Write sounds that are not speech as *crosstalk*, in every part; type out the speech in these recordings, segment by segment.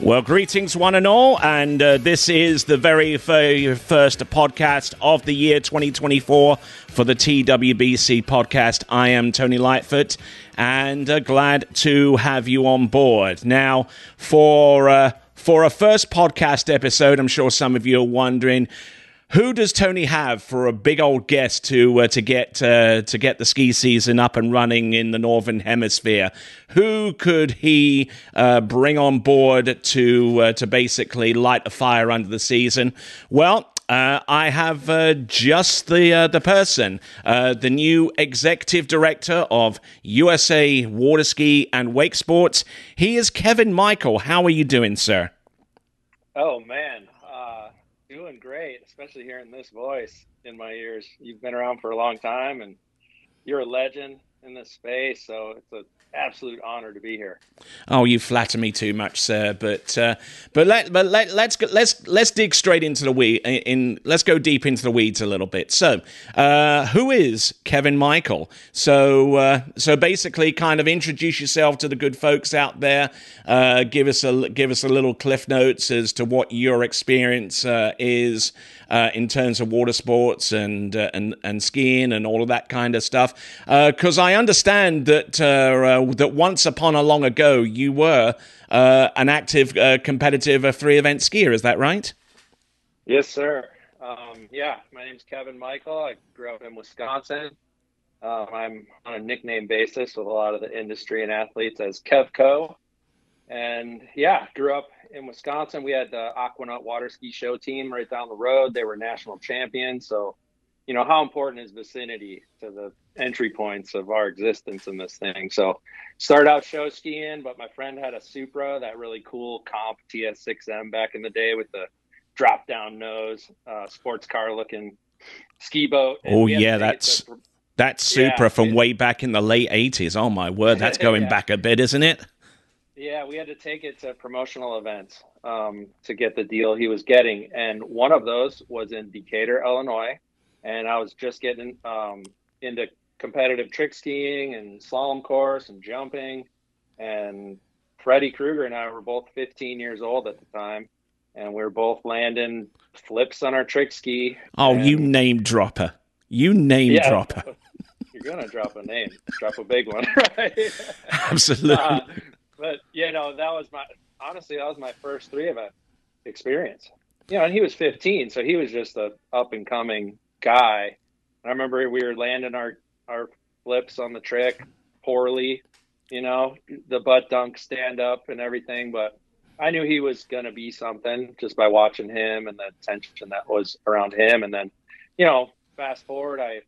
Well, greetings, one and all, and uh, this is the very, first podcast of the year 2024 for the TWBC podcast. I am Tony Lightfoot, and uh, glad to have you on board. Now, for uh, for a first podcast episode, I'm sure some of you are wondering who does Tony have for a big old guest to uh, to get uh, to get the ski season up and running in the northern hemisphere? Who could he uh, bring on board to uh, to basically light the fire under the season? Well. Uh, I have uh, just the the person, the new executive director of USA Water Ski and Wake Sports. He is Kevin Michael. How are you doing, sir? Oh man, Doing great, especially hearing this voice in my ears. You've been around for a long time and you're a legend in this space, so it's an absolute honor to be here. Oh, you flatter me too much, sir. But uh, but let but let let's go, let's let's dig straight into the weed. In, in let's go deep into the weeds a little bit. So, uh, who is Kevin Michael? So uh, so basically, kind of introduce yourself to the good folks out there. Uh, give us a give us a little cliff notes as to what your experience uh, is uh, in terms of water sports and and and skiing and all of that kind of stuff. Because I understand that uh, that once upon a long ago you were uh, an active competitive three event skier. Is that right? Yes, sir. Um, yeah, my name's Kevin Michael. I grew up in Wisconsin. Um, I'm on a nickname basis with a lot of the industry and athletes as Kevco. And yeah, grew up in Wisconsin, we had the Aquanaut water ski show team right down the road. They were national champions. So, you know, how important is vicinity to the entry points of our existence in this thing? So, started out show skiing, but my friend had a Supra, that really cool comp TS6M back in the day with the drop down nose, uh, sports car looking ski boat. And oh, yeah, that's. To, that Supra yeah, from way back in the late 80s. Oh, my word. That's *laughs* going yeah. back a bit, isn't it? Yeah, we had to take it to promotional events um, to get the deal he was getting, and one of those was in Decatur, Illinois. And I was just getting um, into competitive trick skiing and slalom course and jumping. And Freddy Krueger and I were both 15 years old at the time, and we were both landing flips on our trick ski. Oh, and, you name dropper! You name yeah, dropper. *laughs* You're gonna drop a name, drop a big one, *laughs* right? Absolutely. Uh, but you know that was my honestly that was my first three of event experience. You know, and he was 15, so he was just a up and coming guy. I remember we were landing our our flips on the trick poorly, you know, the butt dunk stand up and everything, but I knew he was going to be something just by watching him and the tension that was around him. And then, you know, fast forward, I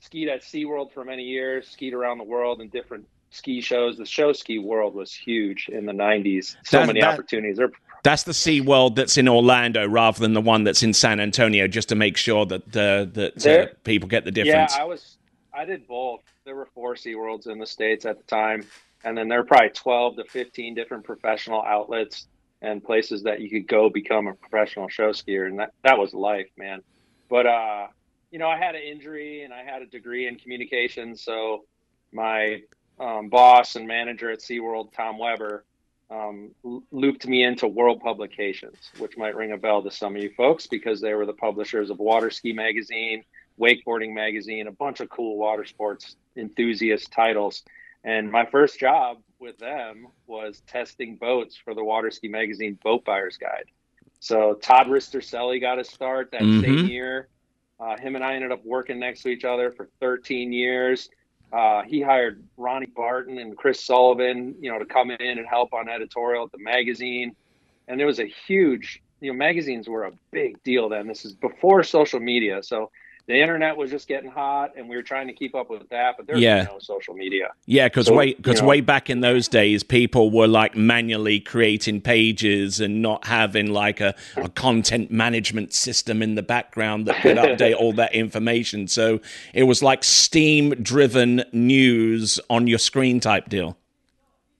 skied at SeaWorld for many years, skied around the world in different ski shows. The show ski world was huge in the 90s. So that, many that, opportunities. that's the Sea World that's in Orlando rather than the one that's in San Antonio, just to make sure that uh, that uh, people get the difference. Yeah, I was I did both. There were four Sea Worlds in the states at the time, and then there were probably 12 to 15 different professional outlets and places that you could go become a professional show skier, and that that was life, man. But uh, you know, I had an injury and I had a degree in communication, so my um, boss and manager at SeaWorld, Tom Weber, um, looped me into World Publications, which might ring a bell to some of you folks because they were the publishers of Water Ski Magazine, Wakeboarding Magazine, a bunch of cool water sports enthusiast titles. And my first job with them was testing boats for the Water Ski Magazine Boat Buyer's Guide. So Todd Ristorcelli got a start that mm-hmm. same year. Uh, him and I ended up working next to each other for 13 years. Uh, he hired Ronnie Barton and Chris Sullivan, you know, to come in and help on editorial at the magazine. And there was a huge, you know, magazines were a big deal then. This is before social media. So the internet was just getting hot and we were trying to keep up with that but there's yeah. no social media. Yeah because so, way because way back in those days people were like manually creating pages and not having like a, a content management system in the background that could *laughs* update all that information. So it was like steam driven news on your screen type deal.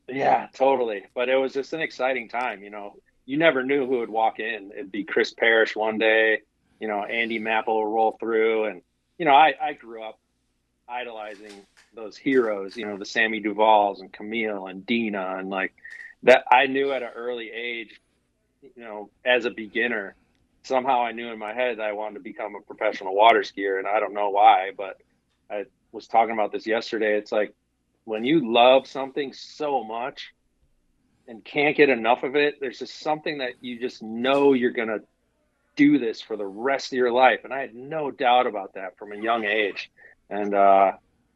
Yeah totally. But it was just an exciting time you know. You never knew who would walk in. It'd be chris parrish one day you know, Andy Mapple will roll through. And, you know, I, I grew up idolizing those heroes, you know, the Sammy Duvals and Camille and Deena. And like that, I knew at an early age, you know, as a beginner, somehow I knew in my head that I wanted to become a professional water skier. And I don't know why, but I was talking about this yesterday. It's like when you love something so much, and can't get enough of it, there's just something that you just know you're going to do this for the rest of your life. And I had no doubt about that from a young age. And uh,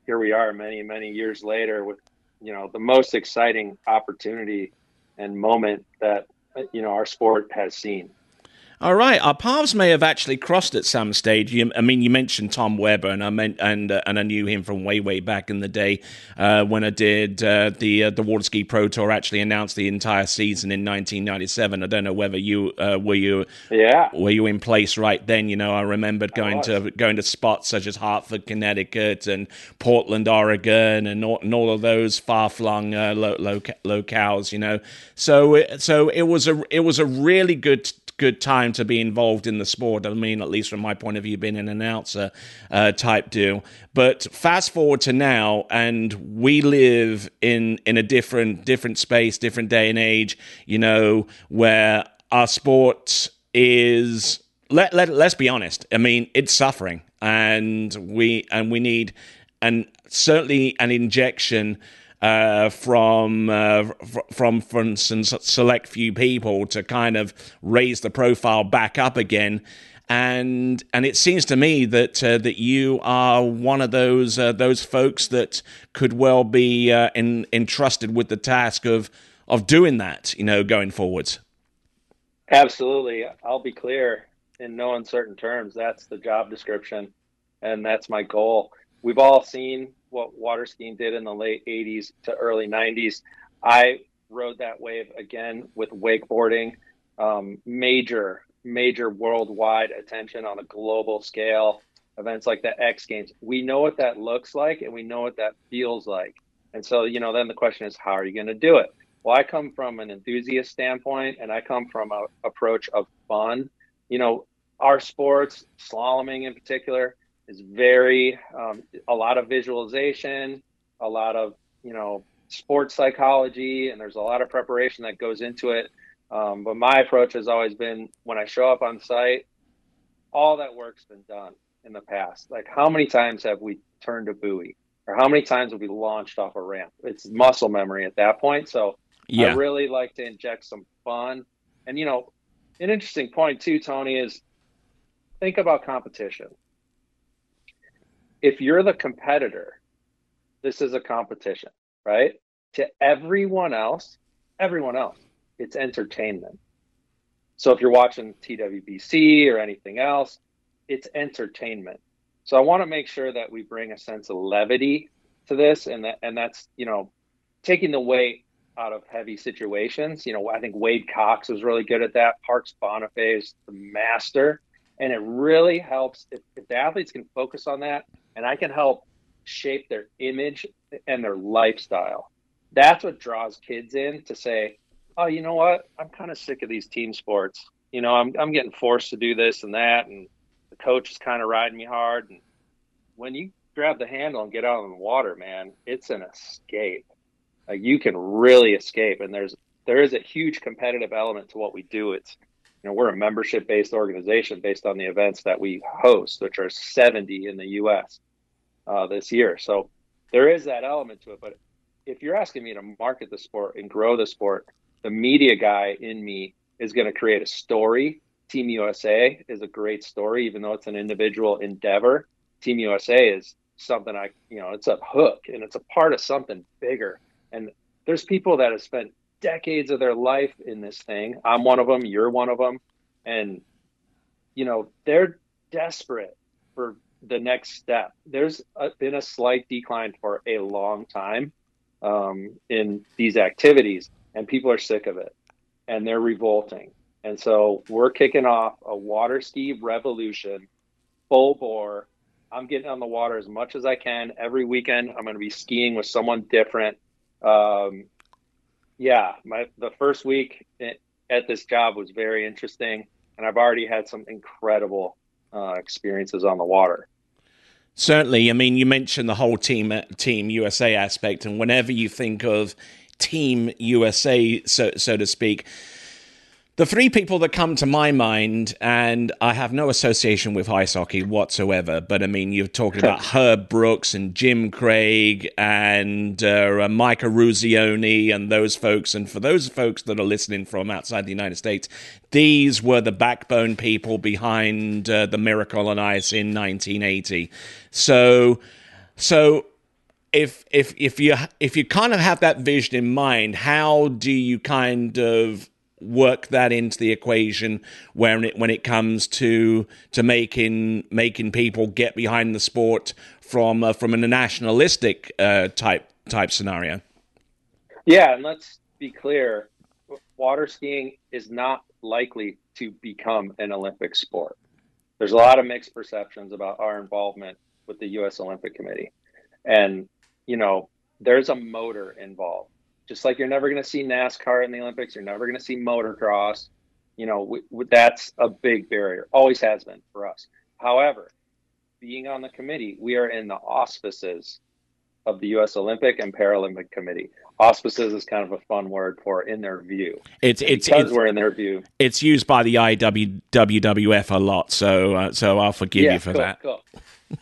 here we are many, many years later with, you know, the most exciting opportunity and moment that, you know, our sport has seen. All right, our paths may have actually crossed at some stage. You, I mean, you mentioned Tom Weber, and I meant and uh, and I knew him from way way back in the day uh, when I did uh, the uh, the Water Ski Pro Tour. Actually, announced the entire season in 1997. I don't know whether you uh, were you yeah were you in place right then. You know, I remembered going I to going to spots such as Hartford, Connecticut, and Portland, Oregon, and all, and all of those far flung uh, lo- lo- locales. You know, so so it was a it was a really good good time to be involved in the sport. I mean, at least from my point of view, being an announcer uh, type deal. But fast forward to now, and we live in in a different different space, different day and age. You know, where our sport is. Let, let let's be honest. I mean, it's suffering, and we and we need and certainly an injection uh, from uh, from for instance select few people to kind of raise the profile back up again. And and it seems to me that uh, that you are one of those uh, those folks that could well be uh, in, entrusted with the task of of doing that, you know, going forwards. Absolutely, I'll be clear in no uncertain terms. That's the job description, and that's my goal. We've all seen what water skiing did in the late 80s to early 90s. I rode that wave again with wakeboarding. Um, major, major worldwide attention on a global scale. Events like the X Games. We know what that looks like and we know what that feels like. And so, you know, then the question is, how are you going to do it? Well, I come from an enthusiast standpoint and I come from an approach of fun. You know, our sports, slaloming in particular, is very um, a lot of visualization, a lot of you know sports psychology, and there's a lot of preparation that goes into it. Um, but my approach has always been when I show up on site, all that work's been done in the past. Like how many times have we turned a buoy, or how many times have we launched off a ramp? It's muscle memory at that point. So yeah. I really like to inject some fun. And you know, an interesting point too, Tony, is think about competition if you're the competitor, this is a competition, right? To everyone else, everyone else, it's entertainment. So if you're watching TWBC or anything else, it's entertainment. So I want to make sure that we bring a sense of levity to this, and that and that's you know taking the weight out of heavy situations. You know, I think Wade Cox was really good at that. Parks Bonifay is the master, and it really helps if, if the athletes can focus on that and I can help shape their image and their lifestyle. That's what draws kids in to say, oh, you know what? I'm kind of sick of these team sports. You know, I'm, I'm getting forced to do this and that, and the coach is kind of riding me hard. And when you grab the handle and get out in the water, man, it's an escape. Like you can really escape. And there's there is a huge competitive element to what we do. It's you know, we're a membership based organization based on the events that we host, which are 70 in the US uh, this year. So there is that element to it. But if you're asking me to market the sport and grow the sport, the media guy in me is going to create a story. Team USA is a great story, even though it's an individual endeavor. Team USA is something I, you know, it's a hook and it's a part of something bigger. And there's people that have spent decades of their life in this thing. I'm one of them. You're one of them. And, you know, they're desperate for the next step. There's a, been a slight decline for a long time um, in these activities, and people are sick of it, and they're revolting. And so we're kicking off a water ski revolution, full bore. I'm getting on the water as much as I can every weekend. I'm going to be skiing with someone different. Um, yeah, my the first week at this job was very interesting, and I've already had some incredible uh, experiences on the water. Certainly, I mean, you mentioned the whole team team USA aspect, and whenever you think of Team USA, so so to speak, the three people that come to my mind, and I have no association with ice hockey whatsoever, but I mean, you're talking about *laughs* Herb Brooks and Jim Craig and uh, Micah Eruzione and those folks. And for those folks that are listening from outside the United States, these were the backbone people behind uh, the Miracle on Ice in 1980. So, so if if if you if you kind of have that vision in mind, how do you kind of work that into the equation when it when it comes to to making making people get behind the sport from uh, from a nationalistic uh, type type scenario. Yeah, and let's be clear: water skiing is not likely to become an Olympic sport. There's a lot of mixed perceptions about our involvement with the U.S. Olympic Committee, and you know, there's a motor involved just like you're never going to see NASCAR in the Olympics, you're never going to see motocross. You know, we, we, that's a big barrier, always has been for us. However, being on the committee, we are in the auspices of the U.S. Olympic and Paralympic Committee. Auspices is kind of a fun word for in their view. It's it's because it's, we're in their view. It's used by the IWWF a lot, so uh, so I'll forgive yeah, you for cool, that. Cool.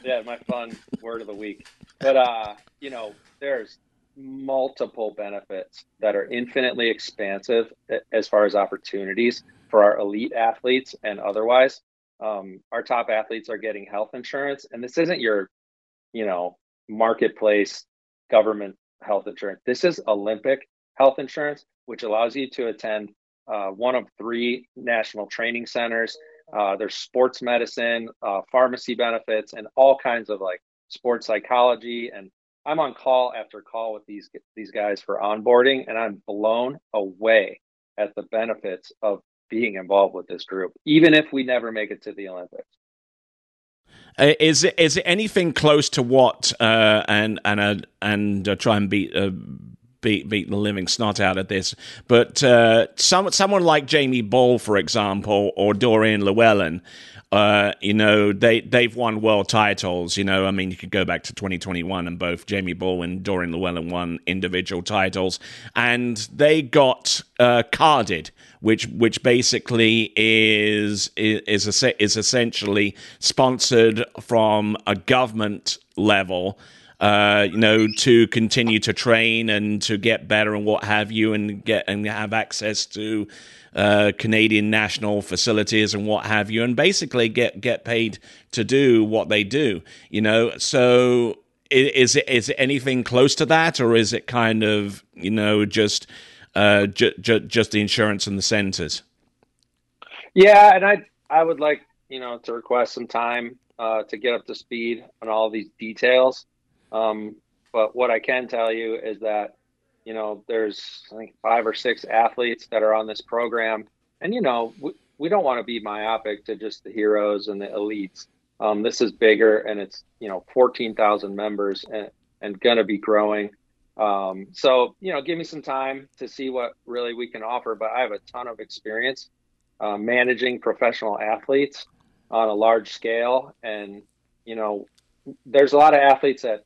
Yeah, my fun word of the week. But uh, you know, there's multiple benefits that are infinitely expansive as far as opportunities for our elite athletes and otherwise. Um, our top athletes are getting health insurance, and this isn't your, you know, marketplace government health insurance. This is Olympic health insurance, which allows you to attend uh, one of three national training centers. Uh, there's sports medicine, uh, pharmacy benefits, and all kinds of like sports psychology and I'm on call after call with these these guys for onboarding, and I'm blown away at the benefits of being involved with this group, even if we never make it to the Olympics. Uh, is is it anything close to what uh, and and uh, and uh, try and beat uh, beat beat the living snot out of this? But uh, some someone like Jaimee Bull, for example, or Dorien Llewellyn, uh, you know, they they've won world titles. You know, I mean, you could go back to 2021 and both Jaimee Bull and Dorien Llewellyn won individual titles, and they got uh, carded, which which basically is is is, is essentially sponsored from a government level. Uh, you know, to continue to train and to get better and what have you, and get and have access to uh, Canadian national facilities and what have you, and basically get get paid to do what they do. You know, so is it is it anything close to that, or is it kind of you know just uh, ju- ju- just the insurance and the centers? Yeah, and I I would like you know to request some time uh, to get up to speed on all these details. Um, but what I can tell you is that you know, there's I think five or six athletes that are on this program, and you know, we, we don't want to be myopic to just the heroes and the elites. Um, this is bigger, and it's you know, 14,000 members and and gonna be growing. Um, so you know, give me some time to see what really we can offer. But I have a ton of experience uh, managing professional athletes on a large scale, and you know, there's a lot of athletes that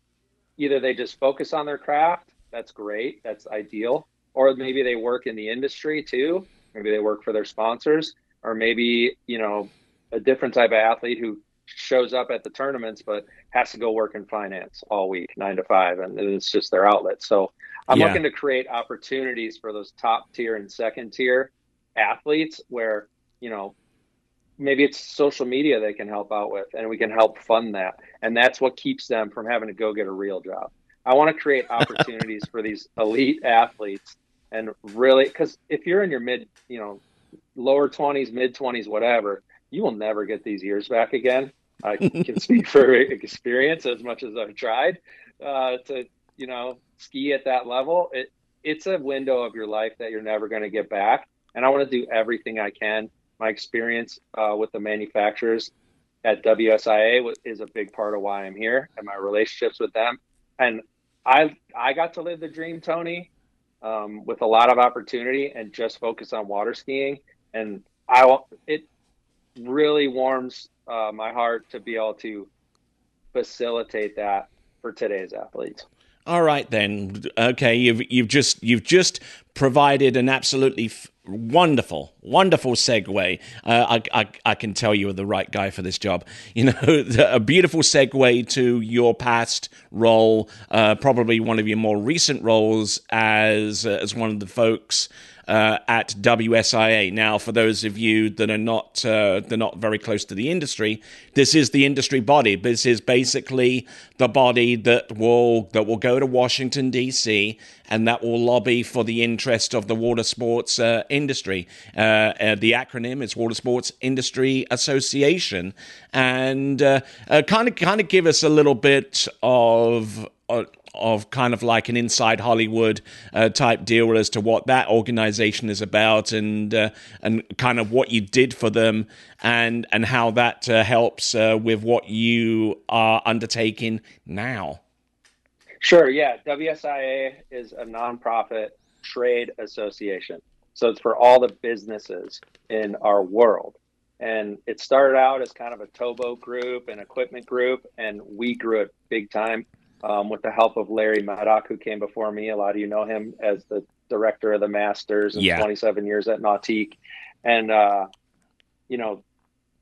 either they just focus on their craft that's great. That's ideal. Or maybe they work in the industry too. Maybe they work for their sponsors, or maybe, you know, a different type of athlete who shows up at the tournaments but has to go work in finance all week, nine to five, and it's just their outlet. So I'm yeah. looking to create opportunities for those top tier and second tier athletes where, you know, maybe it's social media they can help out with and we can help fund that. And that's what keeps them from having to go get a real job. I want to create *laughs* opportunities for these elite athletes and really because if you're in your mid, you know, lower 20s, mid 20s, whatever, you will never get these years back again. I can *laughs* speak for experience as much as I've tried uh, to, you know, ski at that level. It, it's a window of your life that you're never going to get back. And I want to do everything I can. My experience uh, with the manufacturers at WSIA is a big part of why I'm here and my relationships with them. And I I got to live the dream, Tony, um, with a lot of opportunity and just focus on water skiing. And I it really warms uh, my heart to be able to facilitate that for today's athletes. All right then. Okay, you've you've just you've just provided an absolutely f- wonderful, wonderful segue. Uh, I, I I can tell you are the right guy for this job. *laughs* You know, a beautiful segue to your past role, uh, probably one of your more recent roles as uh, as one of the folks uh, at WSIA. Now, for those of you that are not uh, they're not very close to the industry, this is the industry body. This is basically the body that will that will go to Washington D.C. and that will lobby for the interest of the water sports uh, industry. Uh, uh, the acronym is Water Sports Industry Association, and kind of kind of give us a little bit of of kind of like an inside Hollywood uh, type deal as to what that organization is about and uh, and kind of what you did for them and and how that uh, helps uh, with what you are undertaking now. Sure. Yeah. WSIA is a nonprofit trade association, so it's for all the businesses in our world. And it started out as kind of a towboat group and equipment group, and we grew it big time um, with the help of Larry Meddock, who came before me. A lot of you know him as the director of the Masters and yeah. 27 years at Nautique. And, uh, you know,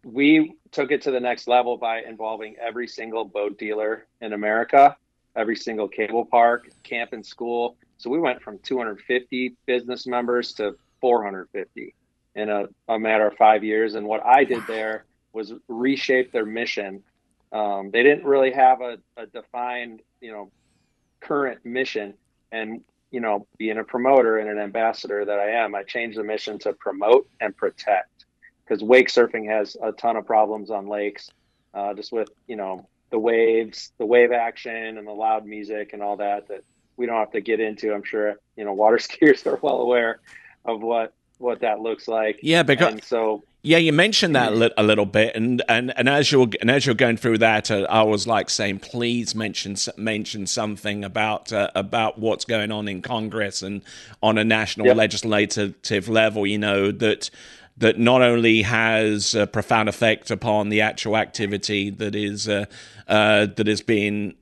we took it to the next level by involving every single boat dealer in America, every single cable park, camp, and school. So we went from 250 business members to 450 in a, a matter of five years. And what I did there was reshape their mission um, they didn't really have a, a defined, you know, current mission. And, you know, being a promoter and an ambassador that I am, I changed the mission to promote and protect because wake surfing has a ton of problems on lakes, uh, just with, you know, the waves, the wave action and the loud music and all that, that we don't have to get into. I'm sure, you know, water *laughs* skiers are well aware of what, what that looks like. Yeah, because and so yeah, you mentioned that a little bit, and, and, and as you're and as you're going through that, uh, I was like saying, please mention mention something about uh, about what's going on in Congress and on a national yep. legislative level. You know that that not only has a profound effect upon the actual activity that is uh, uh that is being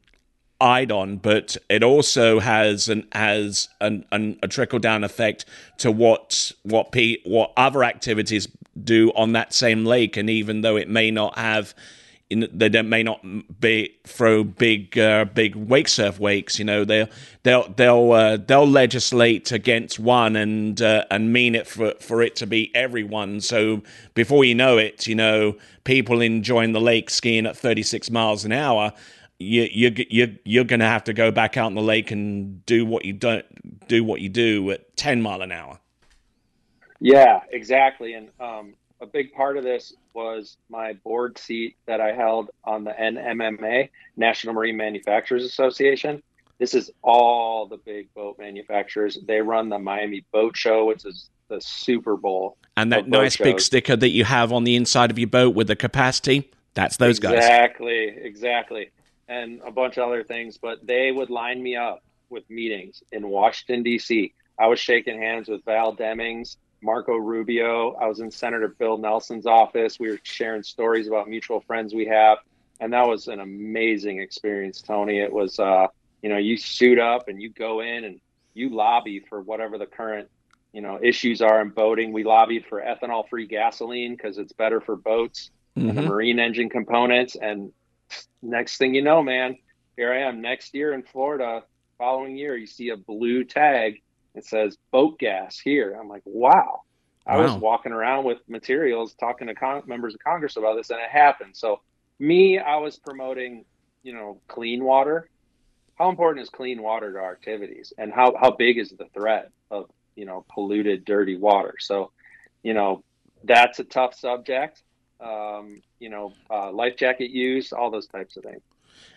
eyed on, but it also has an has an, an, a trickle down effect to what what P, what other activities do on that same lake, and even though it may not have. In, they may not be throw big uh, big wake surf wakes. You know they'll they'll they'll uh, they'll legislate against one and uh, and mean it for for it to be everyone. So before you know it, you know people enjoying the lake skiing at 36 miles an hour you you you you're going to have to go back out in the lake and do what you don't do what you do at 10 mile an hour. Yeah, exactly. And um, a big part of this was my board seat that I held on the NMMA, National Marine Manufacturers Association. This is all the big boat manufacturers. They run the Miami Boat Show, which is the Super Bowl. And that nice big sticker that you have on the inside of your boat with the capacity, that's those exactly, guys. Exactly, exactly and a bunch of other things, but they would line me up with meetings in Washington, D.C. I was shaking hands with Val Demings, Marco Rubio. I was in Senator Bill Nelson's office. We were sharing stories about mutual friends we have. And that was an amazing experience, Tony. It was, uh, you know, you suit up and you go in and you lobby for whatever the current, you know, issues are in boating. We lobbied for ethanol free gasoline because it's better for boats mm-hmm. and the mm-hmm. marine engine components. And next thing you know, man, here I am next year in Florida. Following year, you see a blue tag. It says boat gas here. I'm like, wow. I wow. was walking around with materials, talking to con- members of Congress about this, and it happened. So, me, I was promoting, you know, clean water. How important is clean water to our activities, and how how big is the threat of you know polluted, dirty water? So, you know, that's a tough subject um, you know, uh, life jacket use, all those types of things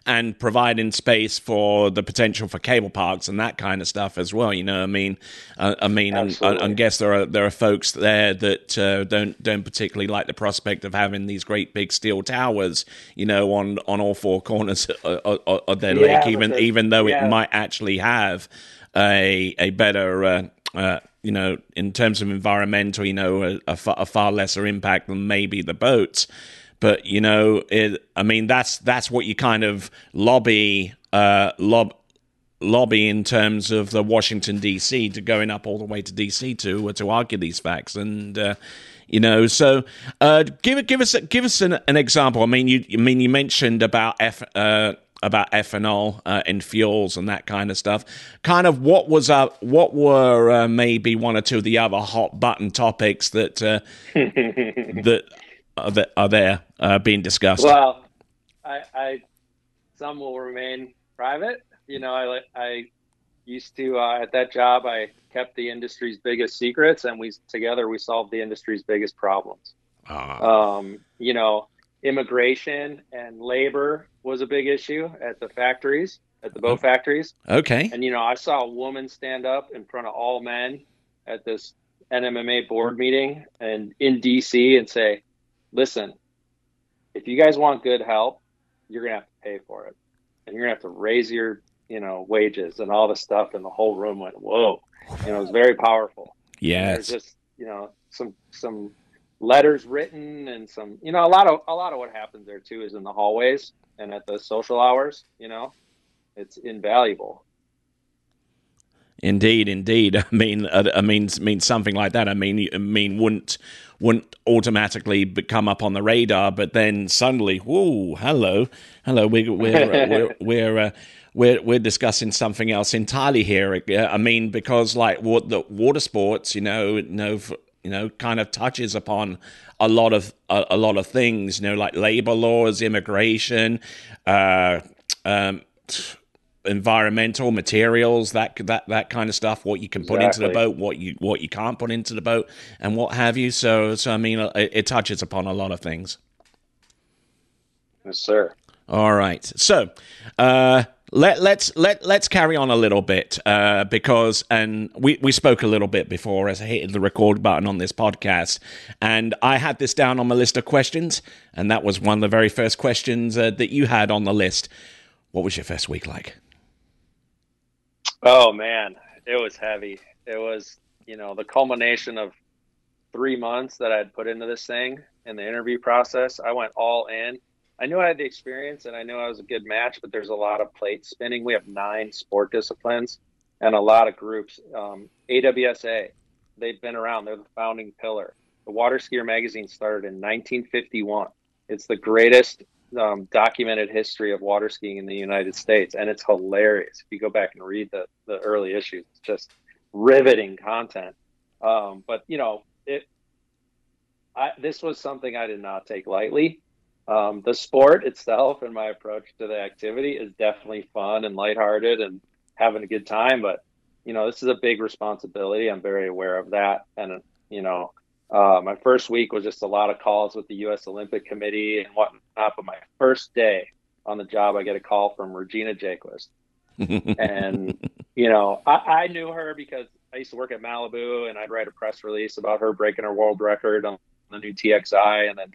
and providing space for the potential for cable parks and that kind of stuff as well. You know, I mean, uh, I mean, I, I, guess there are there are folks there that uh, don't don't particularly like the prospect of having these great big steel towers, you know, on on all four corners of, of, of their yeah, lake, even even though yeah. it might actually have a a better. Uh, uh, you know, in terms of environmental, you know, a, a, far, a far lesser impact than maybe the boats. But you know, it, I mean, that's that's what you kind of lobby uh, lob lobby in terms of the Washington D.C. to going up all the way to D.C. to to argue these facts, and uh, you know, so uh, give give us give us an, an, example. I mean, you I mean you mentioned about F. Uh, about ethanol uh, in fuels and that kind of stuff. Kind of what was uh, what were uh, maybe one or two of the other hot button topics that uh, *laughs* that are, that are there uh, being discussed? Well, I, I, some will remain private. You know, I I used to uh, at that job. I kept the industry's biggest secrets, and we together we solved the industry's biggest problems. Uh-huh. Um, you know, immigration and labor was a big issue at the factories, at the boat factories. Okay. And you know, I saw a woman stand up in front of all men at this NMMA board meeting and in DC and say, listen, if you guys want good help, you're gonna have to pay for it, and you're gonna have to raise your you know wages and all the stuff. And the whole room went, whoa, you know, it was very powerful. Yeah, there's just you know some some letters written and some you know a lot of a lot of what happens there too is in the hallways and at the social hours. You know, it's invaluable. Indeed, indeed. *laughs* I mean, uh, I mean, mean something like that. I mean, I mean, wouldn't wouldn't automatically come up on the radar, but then suddenly, whoa, hello, hello, we're we're uh, *laughs* we're we're, uh, we're, we're discussing something else entirely here. I mean, because like what the water sports, you know, you know, you know, kind of touches upon a lot of a, a lot of things, you know, like labor laws, immigration, uh, um, environmental materials, that that that kind of stuff. What you can put exactly. into the boat, what you what you can't put into the boat, and what have you. So, so I mean, it, it touches upon a lot of things. Yes, sir. All right. So, uh, let let's let let's carry on a little bit uh, because and we we spoke a little bit before as I hit the record button on this podcast, and I had this down on my list of questions, and that was one of the very first questions uh, that you had on the list. What was your first week like? Oh man, it was heavy. It was you know the culmination of three months that I'd put into this thing in the interview process. I went all in I knew I had the experience and I knew I was a good match, but there's a lot of plate spinning. We have nine sport disciplines and a lot of groups. Um, AWSA, they've been around. They're the founding pillar. The Water Skier magazine started in 1951. It's the greatest um, documented history of water skiing in the United States, and it's hilarious. If you go back and read the, the early issues, it's just riveting content. Um, but you know, it. I, this was something I did not take lightly. Um, the sport itself and my approach to the activity is definitely fun and lighthearted and having a good time. But you know, this is a big responsibility. I'm very aware of that. And you know, uh, my first week was just a lot of calls with the U.S. Olympic Committee and whatnot. But my first day on the job, I get a call from Regina Jaquess, *laughs* and you know, I, I knew her because I used to work at Malibu, and I'd write a press release about her breaking her world record on the new TXI, and then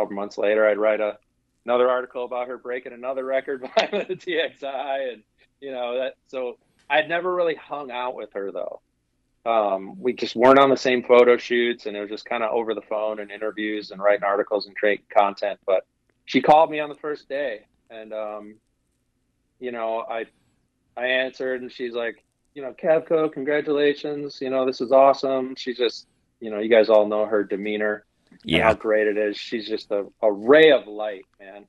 couple months later, I'd write a another article about her breaking another record *laughs* by the TXI, and you know that. So I'd never really hung out with her though. Um, we just weren't on the same photo shoots, and it was just kind of over the phone and interviews and writing articles and creating content. But she called me on the first day, and um, you know, I I answered, and she's like, you know, Kevco, congratulations, you know, this is awesome. She just, you know, you guys all know her demeanor yeah. how great it is. She's just a, a ray of light, man.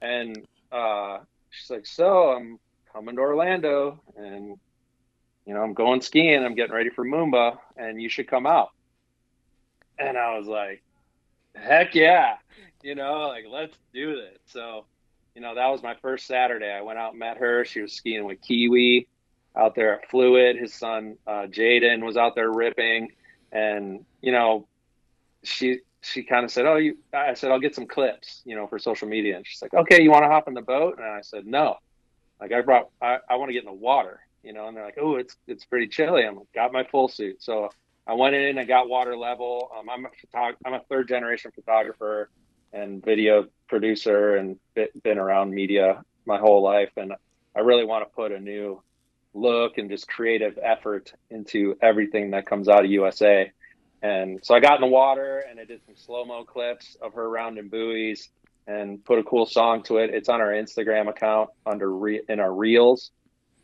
And uh, she's like, so I'm coming to Orlando, and you know I'm going skiing. I'm getting ready for Moomba, and you should come out. And I was like, heck yeah, you know, like let's do this. So, you know, that was my first Saturday. I went out and met her. She was skiing with Kiwi out there at Fluid. His son uh, Jaden was out there ripping, and you know, she she kind of said, "Oh, you." I said, "I'll get some clips, you know, for social media." And she's like, "Okay, you want to hop in the boat?" And I said, "No." Like I brought, I, I want to get in the water, you know. And they're like, "Oh, it's it's pretty chilly." I'm like, got my full suit, so I went in and got water level. Um, I'm a photog- I'm a third generation photographer and video producer, and been around media my whole life, and I really want to put a new look and just creative effort into everything that comes out of USA. And so I got in the water and I did some slow mo clips of her rounding buoys and put a cool song to it. It's on our Instagram account under re- in our reels,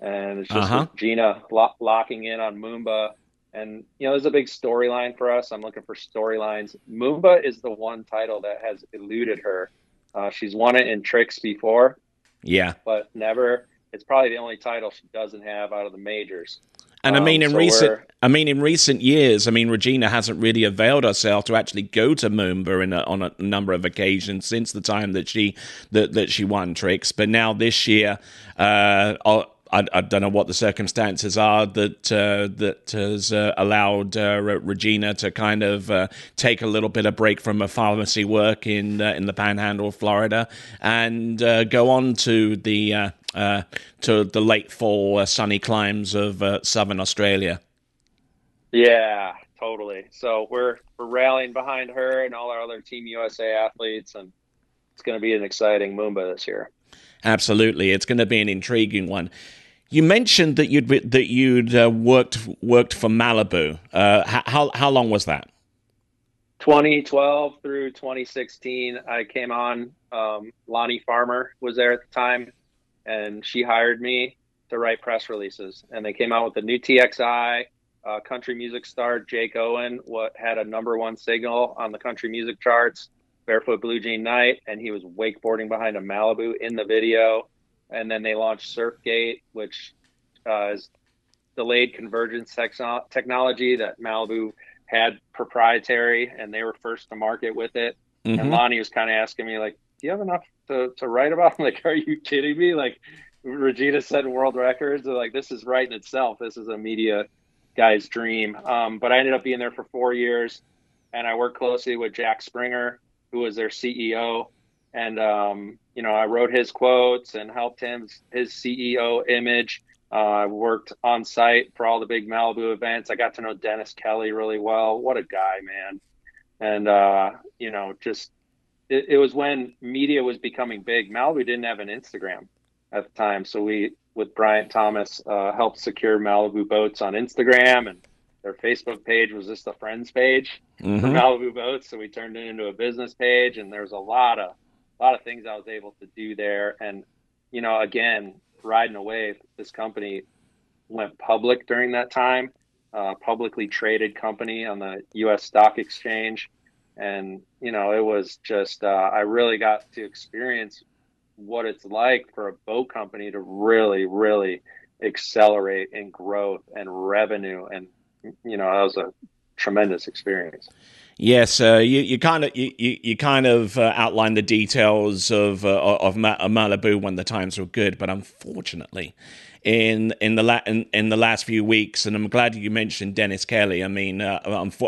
and it's just uh-huh. Gina lo- locking in on Moomba. And you know, there's a big storyline for us. I'm looking for storylines. Moomba is the one title that has eluded her. Uh, she's won it in tricks before, yeah, but never. It's probably the only title she doesn't have out of the majors. And I mean, um, in so recent, I mean, in recent years, I mean, Regina hasn't really availed herself to actually go to Moomba in a, on a number of occasions since the time that she that that she won tricks. But now this year, uh, I, I, don't know what the circumstances are that uh, that has uh, allowed uh, Regina to kind of uh, take a little bit of break from her pharmacy work in uh, in the Panhandle of Florida and uh, go on to the to the late fall sunny climes of southern Australia. Yeah, totally. So we're we're rallying behind her and all our other Team USA athletes, and it's going to be an exciting Moomba this year. Absolutely, it's going to be an intriguing one. You mentioned that you'd that you'd uh, worked worked for Malibu. Uh, how how long was that? 2012 through 2016. I came on. Um, Lonnie Farmer was there at the time, and she hired me to write press releases. And they came out with the new TXI. Uh, country music star Jake Owen what had a number one signal on the country music charts. Barefoot Blue Jean Night, and he was wakeboarding behind a Malibu in the video and then they launched Surfgate, which uh, is delayed convergence technology that Malibu had proprietary, and they were first to market with it. Mm-hmm. And Lonnie was kind of asking me, like, "Do you have enough to, to write about?" I'm like, "Are you kidding me?" Like, Regina setting world records. like, this is writing itself. This is a media guy's dream. Um, but I ended up being there for four years, and I worked closely with Jack Springer, who was their CEO and um, you know I wrote his quotes and helped him his CEO image. Uh, I worked on site for all the big Malibu events. I got to know Dennis Kelly really well. What a guy, man! And uh, you know, just it, it was when media was becoming big. Malibu didn't have an Instagram at the time, so we with Bryant Thomas uh, helped secure Malibu boats on Instagram and their Facebook page was just a friends page mm-hmm. for Malibu boats. So we turned it into a business page, and there's a lot of a lot of things I was able to do there. And, you know, again, riding a wave, this company went public during that time, uh, publicly traded company on the U.S. Stock Exchange. And, you know, it was just, uh, I really got to experience what it's like for a boat company to really, really accelerate in growth and revenue. And, you know, that was a tremendous experience. Yes, uh, you, you kind of you, you kind of uh, outlined the details of uh, of Malibu when the times were good, but unfortunately, in in the la- in, in, the last few weeks, and I'm glad you mentioned Dennis Kelly. I mean, uh,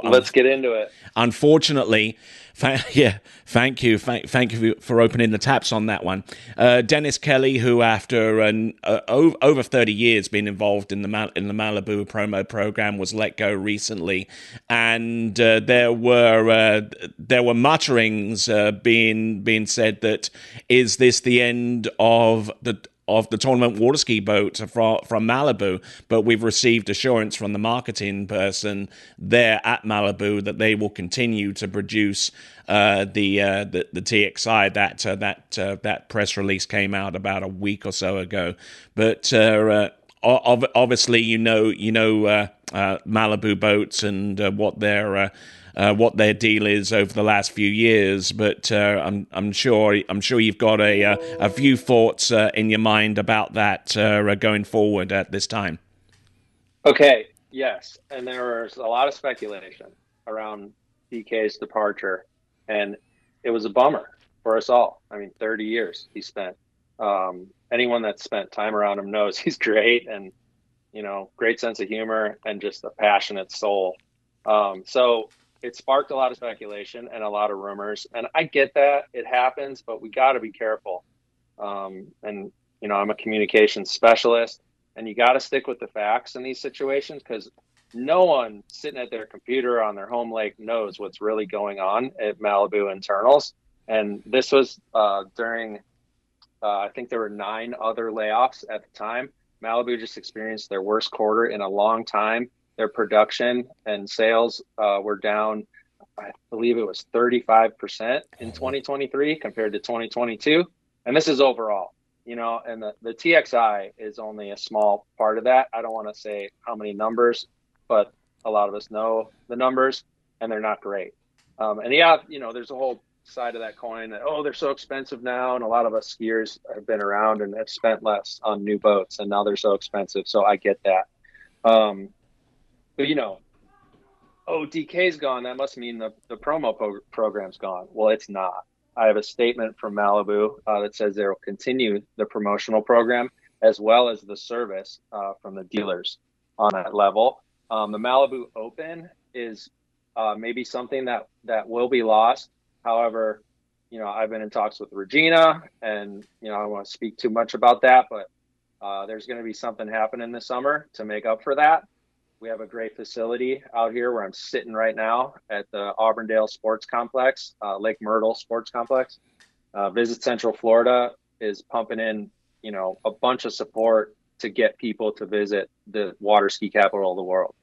let's get into it. Unfortunately, *laughs* yeah, thank you, thank, thank you for opening the taps on that one. Uh, Dennis Kelly, who after an, uh, over thirty years being involved in the Mal- in the Malibu promo program, was let go recently, and uh, there were uh, there were mutterings uh, being being said that is this the end of the of the tournament water ski boat from from Malibu, but we've received assurance from the marketing person there at Malibu that they will continue to produce uh, the, uh, the, the TXI. That uh, that uh, that press release came out about a week or so ago, but. Uh, obviously, you know, you know uh, Malibu boats and what they're uh, what their deal is over the last few years, but uh, I'm I'm sure I'm sure you've got a a, a few thoughts uh, in your mind about that uh, going forward at this time. Okay. Yes, and there was a lot of speculation around DK's departure, and it was a bummer for us all. I mean, 30 years he spent. Um, anyone that spent time around him knows *laughs* he's great and you know great sense of humor and just a passionate soul. Um, so it sparked a lot of speculation and a lot of rumors. And I get that it happens, but we got to be careful. Um, and, you know, I'm a communications specialist, and you got to stick with the facts in these situations because no one sitting at their computer on their home lake knows what's really going on at Malibu internals. And this was uh, during, uh, I think there were nine other layoffs at the time. Malibu just experienced their worst quarter in a long time their production and sales uh, were down, I believe it was 35% in 2023 compared to 2022. And this is overall, you know, and the, the TXI is only a small part of that. I don't want to say how many numbers, but a lot of us know the numbers and they're not great. Um, and yeah, you know, there's a whole side of that coin that, oh, they're so expensive now. And a lot of us skiers have been around and have spent less on new boats and now they're so expensive. So I get that. Um, but you know, oh, DK's gone. That must mean the, the promo pro- program's gone. Well, it's not. I have a statement from Malibu uh, that says they will continue the promotional program as well as the service uh, from the dealers on that level. Um, the Malibu Open is uh, maybe something that that will be lost. However, you know, I've been in talks with Regina, and you know, I don't want to speak too much about that, but uh, there's going to be something happening this summer to make up for that. We have a great facility out here where I'm sitting right now at the Auburndale Sports Complex, uh, Lake Myrtle Sports Complex. Uh, Visit Central Florida is pumping in, you know, a bunch of support to get people to visit the water ski capital of the world.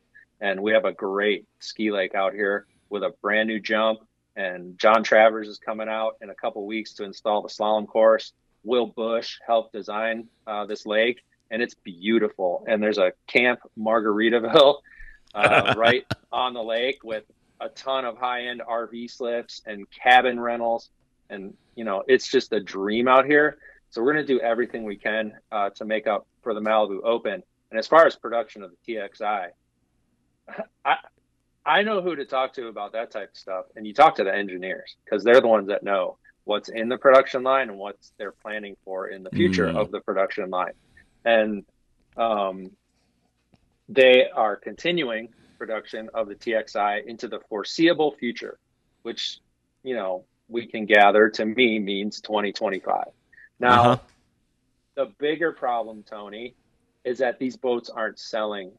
And we have a great ski lake out here with a brand new jump. And John Travers is coming out in a couple weeks to install the slalom course. Will Bush helped design uh, this lake and it's beautiful. And there's a camp Margaritaville uh, *laughs* right on the lake with a ton of high end RV slips and cabin rentals. And, you know, it's just a dream out here. So we're going to do everything we can uh, to make up for the Malibu Open. And as far as production of the TXI, I, I know who to talk to about that type of stuff. And you talk to the engineers because they're the ones that know what's in the production line and what they're planning for in the future mm. of the production line and um, they are continuing production of the TXI into the foreseeable future, which you know we can gather to me means 2025. Now, uh-huh. the bigger problem, Tony, is that these boats aren't selling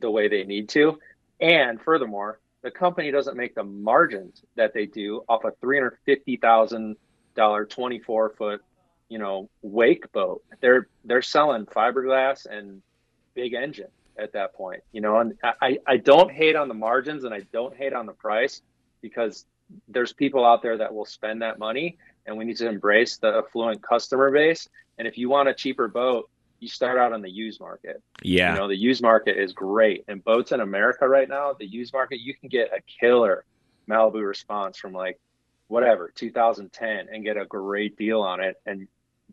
the way they need to, and furthermore, the company doesn't make the margins that they do off a three hundred fifty thousand dollar 24 foot you know wake boat. They're they're selling fiberglass and big engine at that point you know and i i don't hate on the margins and i don't hate on the price because there's people out there that will spend that money and we need to embrace the affluent customer base. And if you want a cheaper boat you start out on the used market. Yeah. You know the used market is great. And boats in america right now the used market you can get a killer malibu response from like whatever 2010 and get a great deal on it. And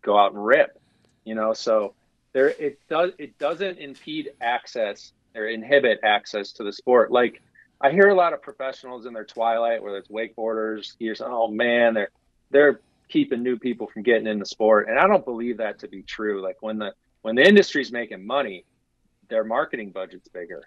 go out and rip, you know. So there, it does it doesn't impede access or inhibit access to the sport. Like I hear a lot of professionals in their twilight, whether it's wakeboarders, skiers. Oh man, they're they're keeping new people from getting in the sport, and I don't believe that to be true. Like when the when the industry's making money, their marketing budget's bigger,